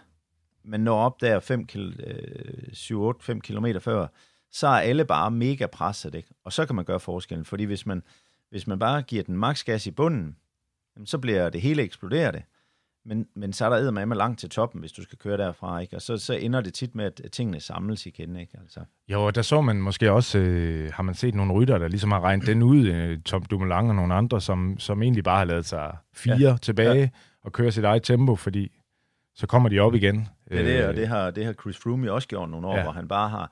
man når op der 5 kil, øh, 7-8-5 kilometer før, så er alle bare mega presset, ikke? Og så kan man gøre forskellen, fordi hvis man, hvis man bare giver den maks gas i bunden, så bliver det hele eksploderet. Men, men så er der med langt til toppen, hvis du skal køre derfra, ikke? Og så, så ender det tit med, at tingene samles igen, ikke? Altså. Jo, og der så man måske også, øh, har man set nogle rytter, der ligesom har regnet den ud, øh, Tom Dumoulin og nogle andre, som, som egentlig bare har lavet sig fire ja. tilbage ja. og køre sit eget tempo, fordi så kommer de op igen. Det er det, og øh, det har, det har Chris Froome også gjort nogle år, ja. hvor han bare har,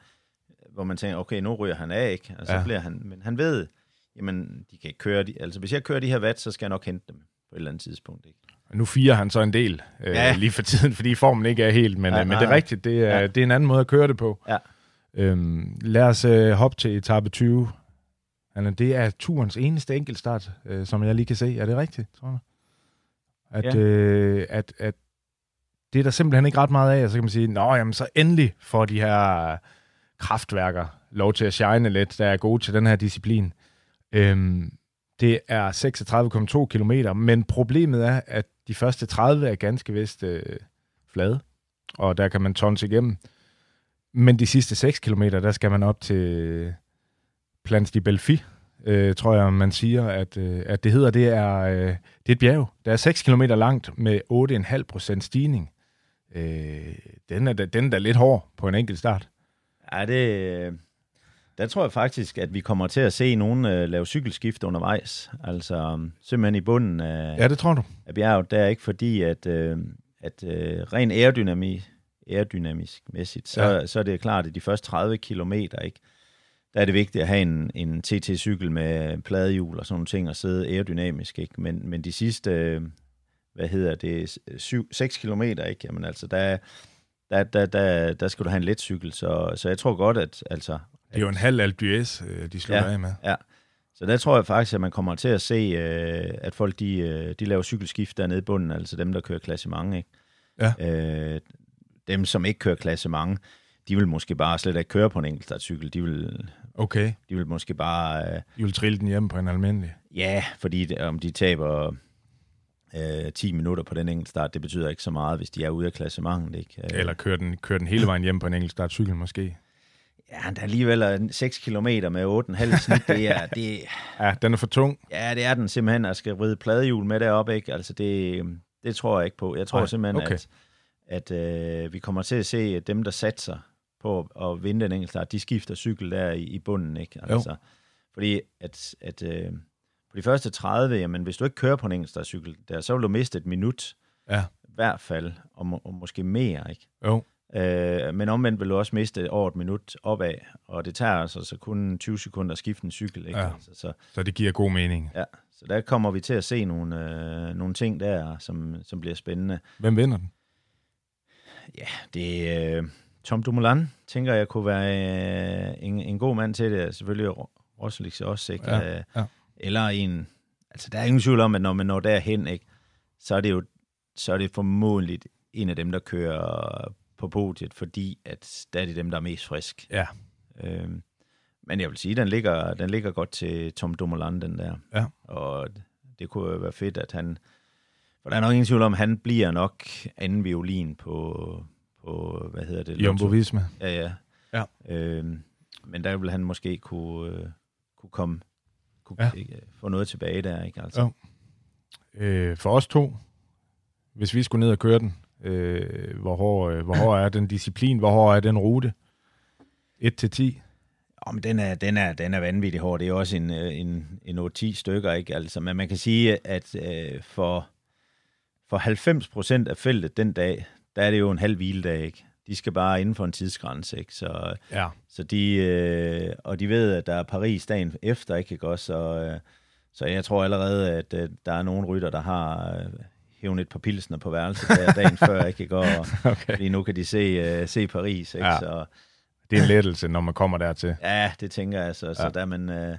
hvor man tænker, okay, nu ryger han af, ikke? Og så ja. bliver han, men han ved, jamen, de kan ikke køre, de, altså hvis jeg kører de her watt, så skal jeg nok hente dem på et eller andet tidspunkt, ikke? Nu firer han så en del øh, ja. lige for tiden, fordi formen ikke er helt, men, ja, øh, men det er rigtigt, det er, ja. det er en anden måde at køre det på. Ja. Øhm, lad os øh, hoppe til etape 20. Altså, det er turens eneste enkeltstart, øh, som jeg lige kan se. Er det rigtigt, tror jeg? At, ja. øh, at, at det er der simpelthen ikke ret meget af, og så kan man sige, nå, jamen så endelig får de her øh, kraftværker lov til at shine lidt, der er gode til den her disciplin. Øhm, det er 36,2 km, men problemet er, at de første 30 er ganske vist øh, flade, og der kan man tons igennem. Men de sidste 6 km, der skal man op til Plans de Belfi, øh, tror jeg, man siger, at, øh, at det hedder. Det er, øh, det er et bjerg, der er 6 km langt med 8,5% stigning. Øh, den, er da, den er da lidt hård på en enkelt start. Ja, det, der tror jeg faktisk, at vi kommer til at se nogen uh, lave cykelskift undervejs. Altså um, simpelthen i bunden af, ja, det tror du. af bjerget. Der er ikke fordi, at, uh, at uh, ren aerodynami, aerodynamisk mæssigt, så, ja. så er det klart, at de første 30 kilometer, ikke, der er det vigtigt at have en, en TT-cykel med pladehjul og sådan nogle ting, og sidde aerodynamisk. Ikke? Men, men de sidste, hvad hedder det, 7, 6 kilometer, ikke? Jamen altså, der, der, der, der, der skal du have en let cykel, så, så jeg tror godt, at altså, det er jo en halv Alpe d'Huez, øh, de slutter ja, af med. Ja, så der tror jeg faktisk, at man kommer til at se, øh, at folk de, øh, de laver cykelskift dernede i bunden, altså dem, der kører klasse mange. Ikke? Ja. dem, som ikke kører klasse mange, de vil måske bare slet ikke køre på en enkeltstartcykel. De vil, okay. de vil måske bare... de vil trille den hjem på en almindelig. Ja, fordi det, om de taber øh, 10 minutter på den enkeltstart, det betyder ikke så meget, hvis de er ude af klassementet. Ikke? Eller kører den, kører den hele vejen hjem på en enkeltstartcykel måske. Ja, der alligevel 6 km med 8,5 snit, det er... Det, ja, den er for tung. Ja, det er den simpelthen, at skal vride pladehjul med deroppe, ikke? Altså, det, det tror jeg ikke på. Jeg tror Ej, simpelthen, okay. at, at øh, vi kommer til at se, at dem, der satser på at vinde den enkelte de skifter cykel der i, i bunden, ikke? Altså, jo. fordi at, at øh, på de første 30, jamen, hvis du ikke kører på en cykel, der, så vil du miste et minut, ja. i hvert fald, og, og måske mere, ikke? Jo. Øh, men omvendt vil du også miste over et minut opad, og det tager altså så kun 20 sekunder at skifte en cykel. Ikke? Ja, altså, så, så det giver god mening. Ja, så der kommer vi til at se nogle, øh, nogle ting der, som, som bliver spændende. Hvem vinder den? Ja, det er øh, Tom Dumoulin, tænker jeg kunne være øh, en, en god mand til det. Selvfølgelig Rosselix også, ikke? Ja, øh, ja. Eller en... Altså, der er ingen tvivl om, at når man når derhen, ikke, så er det jo så er det formodentlig en af dem, der kører på podiet, fordi at der er det dem, der er mest frisk. Ja. Øhm, men jeg vil sige, den ligger, den ligger godt til Tom Dumoulin, den der. Ja. Og det kunne jo være fedt, at han... For der er nok ingen tvivl om, at han bliver nok anden violin på, på hvad hedder det? Jumbo Visma. Ja, ja. ja. Øhm, men der vil han måske kunne, øh, kunne komme kunne ja. få noget tilbage der, ikke? Altså. Ja. Øh, for os to, hvis vi skulle ned og køre den, Øh, hvor, hård, øh, hvor hård er den disciplin? Hvor hård er den rute? 1 til 10? Om den er, den er, den er vanvittig hård. Det er også en, øh, en, en 8-10 stykker, ikke? Altså, men man kan sige, at øh, for, for 90 procent af feltet den dag, der er det jo en halv hviledag, ikke? De skal bare inden for en tidsgrænse, ikke? Så, ja. så de, øh, og de ved, at der er Paris dagen efter, ikke? Også, så, øh, så jeg tror allerede, at øh, der er nogle rytter, der har øh, hævne et par pilsner på værelset der dagen før, ikke? Går, og, okay. Fordi nu kan de se, uh, se Paris, ikke? Ja. Så, det er en lettelse, når man kommer dertil. Ja, det tænker jeg. Så, ja. så der, man, uh,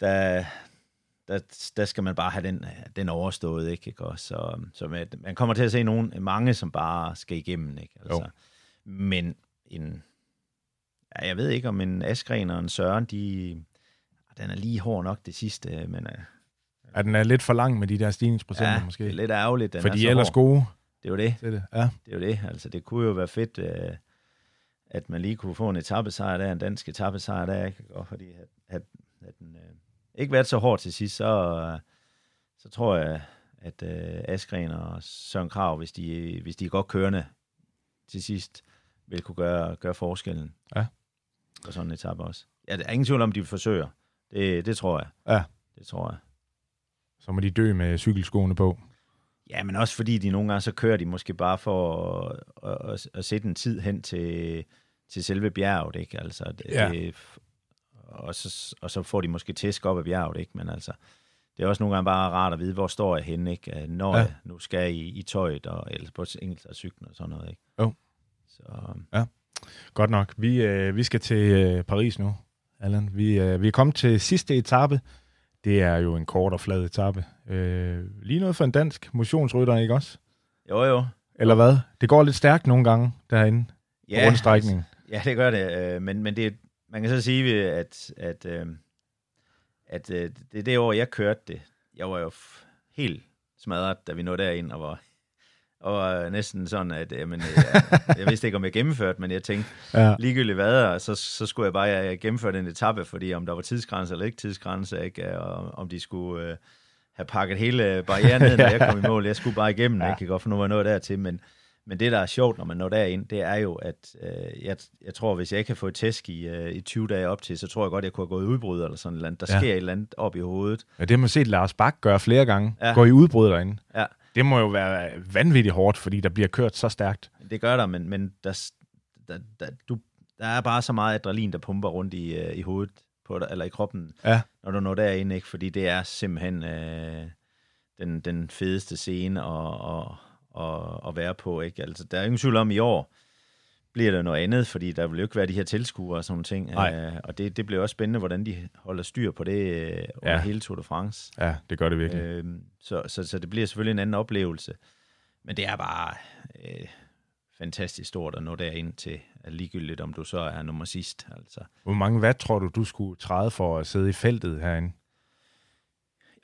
der, der, der skal man bare have den, den overstået, ikke? ikke? Og så, så man, man kommer til at se nogen, mange, som bare skal igennem, ikke? Altså, jo. Men en, ja, jeg ved ikke, om en Askren og en Søren, de, den er lige hård nok det sidste, men uh, at den er lidt for lang med de der stigningsprocenter, ja, måske. det er lidt ærgerligt. Den For de er ellers gode. Det er jo det. Det er, det. Ja. det er jo det. Altså, det kunne jo være fedt, øh, at man lige kunne få en etappesejr der, en dansk etappesejr der, ikke? Og fordi at, at, at den øh, ikke været så hård til sidst, så, så tror jeg, at øh, Askren og Søren Krav, hvis de, hvis de er godt kørende til sidst, vil kunne gøre, gøre forskellen. Ja. På sådan en etape også. Ja, der er ingen tvivl om, de forsøger. Det, det tror jeg. Ja. Det tror jeg. Så må de dø med cykelskoene på. Ja, men også fordi de nogle gange, så kører de måske bare for at, at, at, at sætte en tid hen til, til selve bjerget, ikke? Altså, det, Ja. det, og, så, og så får de måske tæsk op af bjerget, ikke? Men altså, det er også nogle gange bare rart at vide, hvor står jeg henne, ikke? Når Ja. ja. jeg nu skal i, i tøjet, og, eller på enkelt af cyklen og sådan noget, ikke? Jo. Så, Godt nok. Vi, øh, vi skal til øh, Paris nu, Allan. Vi, øh, vi er kommet til sidste etape. Det er jo en kort og flad etape. Øh, lige noget for en dansk motionsrytter, ikke også? jo, jo. Eller hvad? Det går lidt stærkt nogle gange derinde på rundstrækningen. Ja, det gør det. øh, Men, men det, man kan så sige, at, at, øh, at øh, det det år, jeg kørte det. Jeg var jo helt smadret, da vi nåede derind, og var, og var næsten sådan, at jamen, jeg, jeg vidste ikke, om jeg gennemførte, men jeg tænkte, Ja. ligegyldigt hvad, og så, så skulle jeg bare øh, gennemføre den etape, fordi om der var tidsgrænse eller ikke tidsgrænse, ikke, og om de skulle øh, have pakket hele barrieren ned, når jeg kom i mål. Jeg skulle bare igennem, Ja. ja. jeg kan godt få noget noget dertil, men, men det, der er sjovt, når man når derind, det er jo, at øh, jeg, jeg tror, hvis jeg ikke har fået tæsk i, øh, i 20 dage op til, så tror jeg godt, jeg kunne have gået i udbrud eller sådan et eller andet. Der Ja. sker et eller andet op i hovedet. ja, det har man set Lars Bak gøre flere gange. Ja. Gå i udbrud derinde. Ja. Det må jo være vanvittigt hårdt, fordi der bliver kørt så stærkt. Det gør der, men, men der, der, der, du, der er bare så meget adrenalin, der pumper rundt i, øh, i hovedet på dig, eller i kroppen, Ja. når du når derind, ikke? fordi det er simpelthen øh, den, den fedeste scene at, at, at, at være på. Ikke? Altså, der er ingen tvivl om, i år bliver der noget andet, fordi der vil jo ikke være de her tilskuere og sådan ting. Øh, og det, det bliver også spændende, hvordan de holder styr på det øh, under Ja. hele Tour de France. Ja, det gør det virkelig. Øh, så, så, så det bliver selvfølgelig en anden oplevelse. Men det er bare øh, fantastisk stort at nå derind til, ligegyldigt om du så er nummer sidst. Altså. Hvor mange watt tror du, du skulle træde for at sidde i feltet herinde?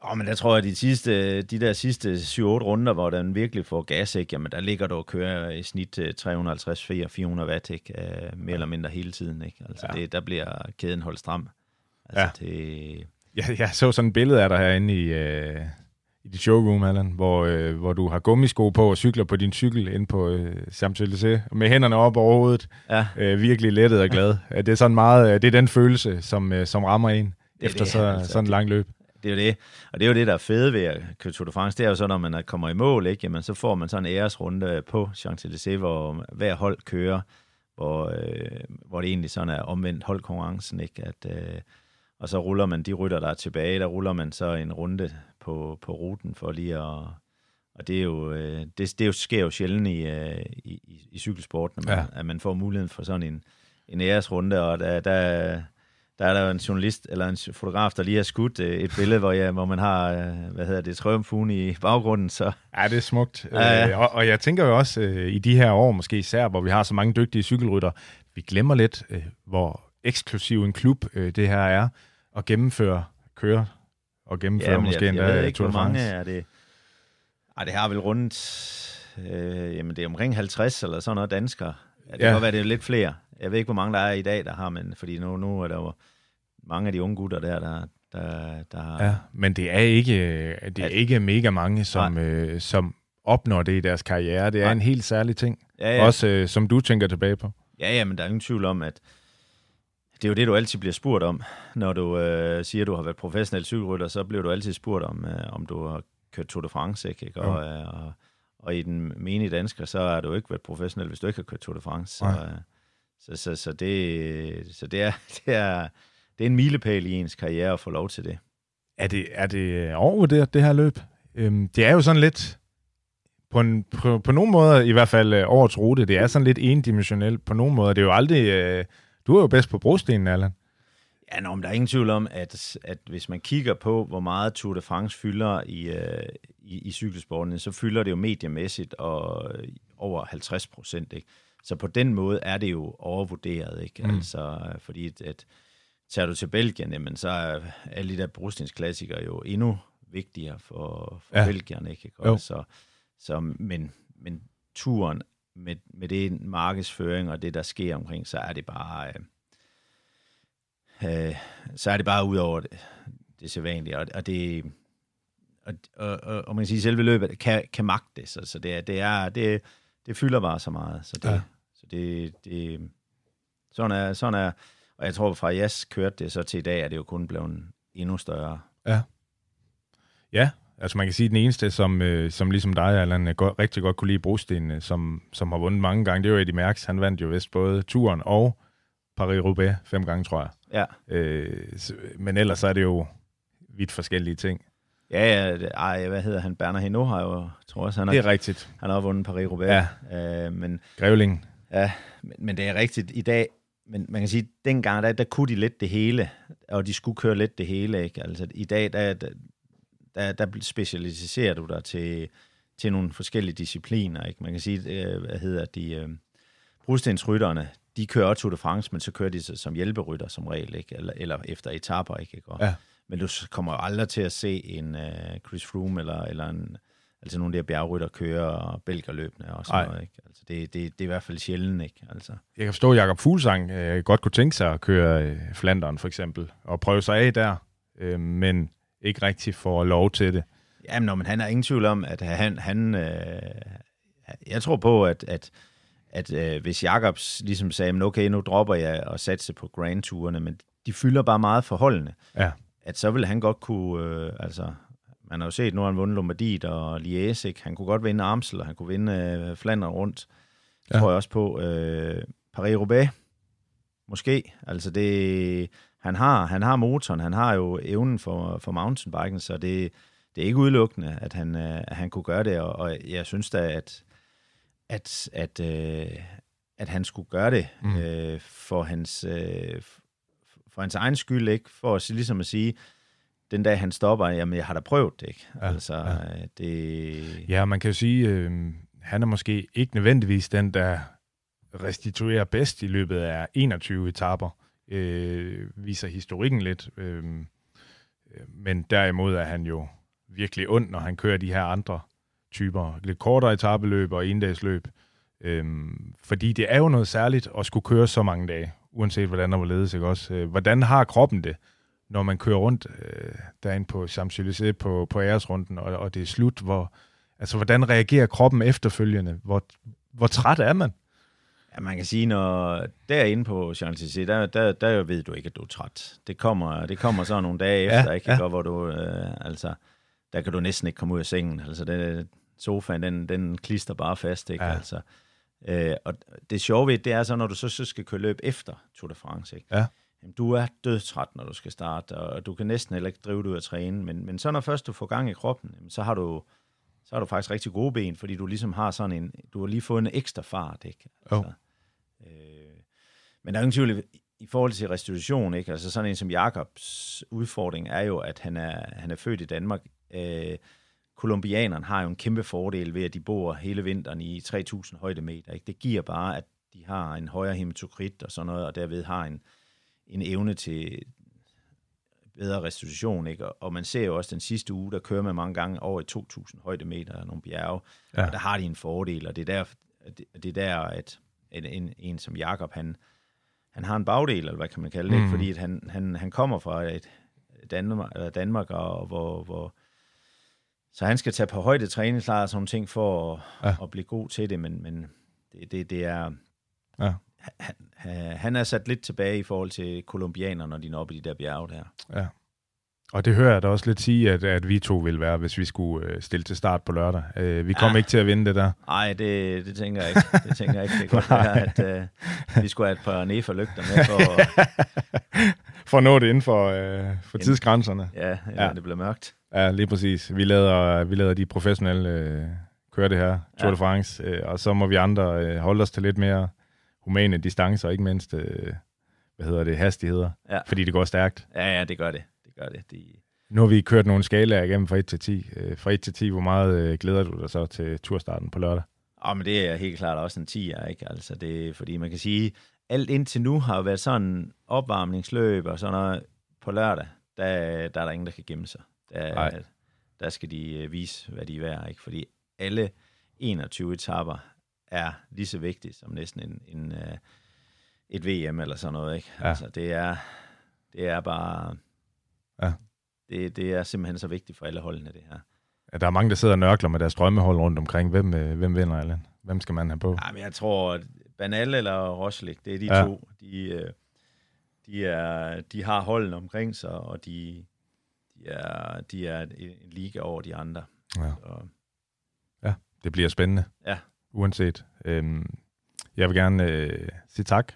Åh, men der tror jeg, de, sidste, de der sidste 7-8 runder, hvor den virkelig får gas, ikke? Jamen, der ligger du og kører i snit øh, 350-400 watt, ikke? Uh, mere eller mindre hele tiden. Ikke? Altså, Ja. det, der bliver kæden holdt stram. Altså, ja. det, Jeg, jeg så sådan et billede af dig herinde i, øh, i dit showroom, Allan, hvor, øh, hvor du har gummisko på og cykler på din cykel ind på øh, Champs-Élysées, med hænderne op over hovedet, ja, øh, virkelig lettet og glad. Det er sådan meget, øh, det er den følelse, som, øh, som rammer en er efter det, så, altså. sådan en lang løb. Det er jo det. Og det er jo det, der er fede ved at køre Tour de France. Det er jo så, når man er- kommer i mål, ikke? Jamen, så får man sådan en æresrunde på Champs-Élysées, hvor hver hold kører, hvor, øh, hvor det egentlig sådan er omvendt holdkonkurrencen, ikke? At, øh, og så ruller man de rytter, der er tilbage, der ruller man så en runde på, på ruten for lige at... Og det er jo, øh, det, det er jo, sker jo sjældent i, øh, i, i, i cykelsporten, at man, ja. at man får muligheden for sådan en, en æresrunde, og der, der, der er der jo en journalist, eller en fotograf, der lige har skudt øh, et billede, hvor, ja, hvor man har, øh, hvad hedder det, triumfugen i baggrunden, så Ja, det er smukt. Ja, ja. Øh, og, og jeg tænker jo også, øh, i de her år måske især, hvor vi har så mange dygtige cykelrytter, vi glemmer lidt, øh, hvor eksklusiv en klub øh, det her er, at gennemføre, køre og gennemføre men måske jeg, endda jeg ved ikke, Tour hvor mange er det. Ej, det har vel rundt, øh, jamen det er omkring 50 eller sådan noget danskere. Ja, det Ja. kan godt være, det er lidt flere. Jeg ved ikke, hvor mange der er i dag, der har, men fordi nu, nu er der jo mange af de unge gutter der, der, der, der har... Ja, men det er ikke, øh, det er At- ikke mega mange, som, øh, som opnår det i deres karriere. Det er Nej. en helt særlig ting. ja, ja. Også øh, som du tænker tilbage på. Ja, ja, men der er ingen tvivl om, at det er jo det, du altid bliver spurgt om. Når du øh, siger, at du har været professionel cykelrytter, så bliver du altid spurgt om, øh, om du har kørt Tour de France, ikke? ikke? Og, øh, og, og i den menige dansker, så har du ikke været professionel, hvis du ikke har kørt Tour de France. Så, øh, så, så, så, det, så det, er, det, er, det er en milepæl i ens karriere at få lov til det. Er det, er det overvurderet, det her løb? Øhm, det er jo sådan lidt, på, en, på, på nogle måder i hvert fald øh, årets rute, det er sådan lidt endimensionelt på nogle måder. Det er jo aldrig, øh, du er jo bedst på brostenen, Allan. Ja, nå, men der er ingen tvivl om, at, at hvis man kigger på, hvor meget Tour de France fylder i, øh, i, i cykelsporten, så fylder det jo mediemæssigt og øh, over 50 procent. Så på den måde er det jo overvurderet. Ikke? Mm. Altså, fordi at, at tager du til Belgien, jamen, så er alle de der brugstensklassikere jo endnu vigtigere for, for Ja. belgierne. Ikke? Jo. Og Så, så, men, men turen med, med det markedsføring og det, der sker omkring, så er det bare... Øh, øh, så er det bare ud over det, det sædvanlige, og, og det... Og, og, og, og man kan sige, at selve løbet kan, kan magte det, så, så det, det, er, det, det fylder bare så meget. Så det, ja. så det, det sådan er, sådan er, og jeg tror, fra Jas kørte det så til i dag, er det jo kun blevet endnu større. Ja. Ja, altså man kan sige, at den eneste, som, øh, som ligesom dig, Allan, godt, rigtig godt kunne lide brostenene, som, som har vundet mange gange, det er jo Eddie Merckx. Han vandt jo vist både turen og Paris-Roubaix fem gange, tror jeg. Ja. Øh, men ellers er det jo vidt forskellige ting. Ja, ja, ej, hvad hedder han? Bernard Hinault har jo, tror jeg, han har, det er rigtigt. Han har vundet Paris-Roubaix. Ja. Øh, men, Grevling. Ja, men, men det er rigtigt. I dag, men man kan sige, dengang, der, der kunne de lidt det hele, og de skulle køre lidt det hele, ikke? Altså, i dag, der, der, der specialiserer du dig til, til nogle forskellige discipliner, ikke? Man kan sige, øh, hvad hedder de, øh, brudstensrytterne, de kører Tour de France, men så kører de som hjælperytter som regel, ikke? Eller, eller efter etaper, ikke? Og, ja. Men du kommer aldrig til at se en uh, Chris Froome eller, eller en, altså nogle af de her bjergrytter køre bælgerløbende og sådan Ej. noget. Ikke? Altså det, det, det er i hvert fald sjældent. Ikke? Altså. Jeg kan forstå, at Jacob Fuglsang øh, godt kunne tænke sig at køre øh, Flanderen for eksempel, og prøve sig af der, øh, men ikke rigtig får lov til det. Jamen, når, men han er ingen tvivl om, at han, han øh, jeg tror på, at, at, at øh, hvis Jacobs ligesom sagde, okay, nu dropper jeg og satse på Grand Tourene, men de fylder bare meget forholdene. Ja. At så vil han godt kunne, øh, altså man har jo set, nu har han vundet Lombardiet og Liège? Han kunne godt vinde Amstel, og han kunne vinde øh, Flandern rundt. Ja. tror jeg også på. Øh, Paris-Roubaix, måske. Altså det, han har, han har motoren, han har jo evnen for, for mountainbiken, så det, det er ikke udelukkende, at han, øh, at han kunne gøre det, og, og jeg synes da, at, at, at, øh, at han skulle gøre det mm. øh, for, hans, øh, for hans egen skyld, ikke? For at, ligesom at sige, den dag han stopper, jamen jeg har da prøvet det, ikke? Ja, altså, ja. det... Ja, man kan jo sige, øh, han er måske ikke nødvendigvis den, der restituerer bedst i løbet af 21 etaper, øh, viser historikken lidt, øh, men derimod er han jo virkelig ond, når han kører de her andre typer, lidt kortere etabeløb og endagsløb, øh, fordi det er jo noget særligt at skulle køre så mange dage, uanset hvordan der var ledes, ikke også? Øh, hvordan har kroppen det? når man kører rundt øh, derinde på Champs-Élysées på, på æresrunden, og, og det er slut, hvor, altså, hvordan reagerer kroppen efterfølgende? Hvor, hvor træt er man? Ja, man kan sige, når derinde på Champs-Élysées, der, der, der ved du ikke, at du er træt. Det kommer, det kommer så nogle dage efter, ja, ikke? Ja. hvor du, øh, altså, der kan du næsten ikke komme ud af sengen. Altså, det, sofaen, den, den klister bare fast, ikke? Ja. Altså, øh, og det sjove ved det er så, når du så, så skal køre løb efter Tour de France, ikke? Ja jamen, du er dødtræt, når du skal starte, og du kan næsten heller ikke drive dig ud at træne. Men, men så når først du får gang i kroppen, jamen, så har du så har du faktisk rigtig gode ben, fordi du ligesom har sådan en, du har lige fået en ekstra fart, ikke? Altså, oh. øh, men der er ingen tvivl i forhold til restitution, ikke? Altså sådan en som Jakobs udfordring er jo, at han er, han er født i Danmark. Øh, kolumbianerne har jo en kæmpe fordel ved, at de bor hele vinteren i 3.000 højdemeter. Ikke? Det giver bare, at de har en højere hematokrit og sådan noget, og derved har en, en evne til bedre restitution, ikke? Og man ser jo også den sidste uge, der kører man mange gange over i 2.000 højdemeter af nogle bjerge, ja. og der har de en fordel, og det er der, det er der at en, en, en som Jakob han, han har en bagdel, eller hvad kan man kalde det, mm. fordi at han, han, han kommer fra et Danmark, eller Danmark og hvor, hvor så han skal tage på højde træningslejr og sådan ting for at, ja. at blive god til det, men, men det, det, det er ja han, han er sat lidt tilbage i forhold til kolumbianerne, når de er oppe i de der bjerge der. Ja. Og det hører jeg da også lidt sige, at, at vi to vil være, hvis vi skulle øh, stille til start på lørdag. Øh, vi kommer ja. ikke til at vinde det der. Nej, det, det tænker jeg ikke. Det tænker jeg ikke. Det kan godt være, at øh, vi skulle have et par nefer lygter med for... for at nå det inden for, øh, for tidsgrænserne. Ja, ja, det bliver mørkt. Ja, lige præcis. Vi lader, vi lader de professionelle øh, køre det her, Tour ja. de France, øh, og så må vi andre øh, holde os til lidt mere humane distancer, ikke mindst, øh, hvad hedder det, hastigheder, ja. fordi det går stærkt. Ja, ja, det gør det. Det gør det. De... Nu har vi kørt nogle skalaer igennem fra 1 til 10. Øh, fra 1 til 10, hvor meget øh, glæder du dig så til turstarten på lørdag? Ja, men det er helt klart også en 10, ikke? Altså det, fordi man kan sige, alt indtil nu har været sådan opvarmningsløb og sådan noget på lørdag, der, der er der ingen, der kan gemme sig. Der, der skal de øh, vise, hvad de er værd, ikke? Fordi alle 21 etapper er lige så vigtigt som næsten en, en, uh, et VM eller sådan noget. Ikke? Ja. Altså, det er, det er bare... Ja. Det, det er simpelthen så vigtigt for alle holdene, det her. Ja, der er mange, der sidder og nørkler med deres drømmehold rundt omkring. Hvem, øh, hvem vinder, Allan? Hvem skal man have på? Ja, men jeg tror, Banal eller Roslik, det er de ja. to. De, øh, de, er, de har holden omkring sig, og de, de er, de er en liga over de andre. Ja. Så. ja, det bliver spændende. Ja. Uanset. Øhm, jeg vil gerne øh, sige tak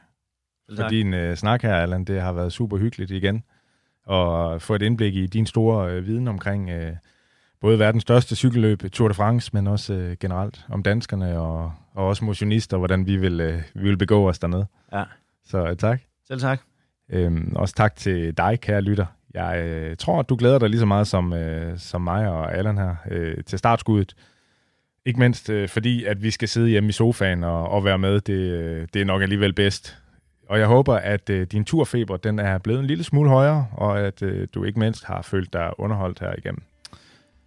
for din øh, snak her, Allan. Det har været super hyggeligt igen. Og få et indblik i din store øh, viden omkring øh, både verdens største cykelløb, Tour de France, men også øh, generelt om danskerne og, og også motionister, hvordan vi vil, øh, vi vil begå os dernede. Ja. Så øh, tak. Selv tak. Øhm, også tak til dig, kære lytter. Jeg øh, tror, at du glæder dig lige så meget som, øh, som mig og Allan her øh, til startskuddet. Ikke mindst øh, fordi, at vi skal sidde hjemme i sofaen og, og være med. Det, øh, det er nok alligevel bedst. Og jeg håber, at øh, din turfeber den er blevet en lille smule højere, og at øh, du ikke mindst har følt dig underholdt her igennem.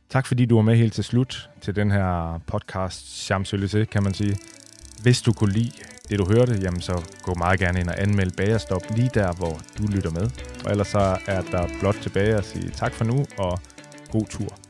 Tak fordi du var med helt til slut til den her podcast champs kan man sige. Hvis du kunne lide det, du hørte, jamen så gå meget gerne ind og anmeld Bagerstop lige der, hvor du lytter med. Og ellers så er der blot tilbage at sige tak for nu og god tur.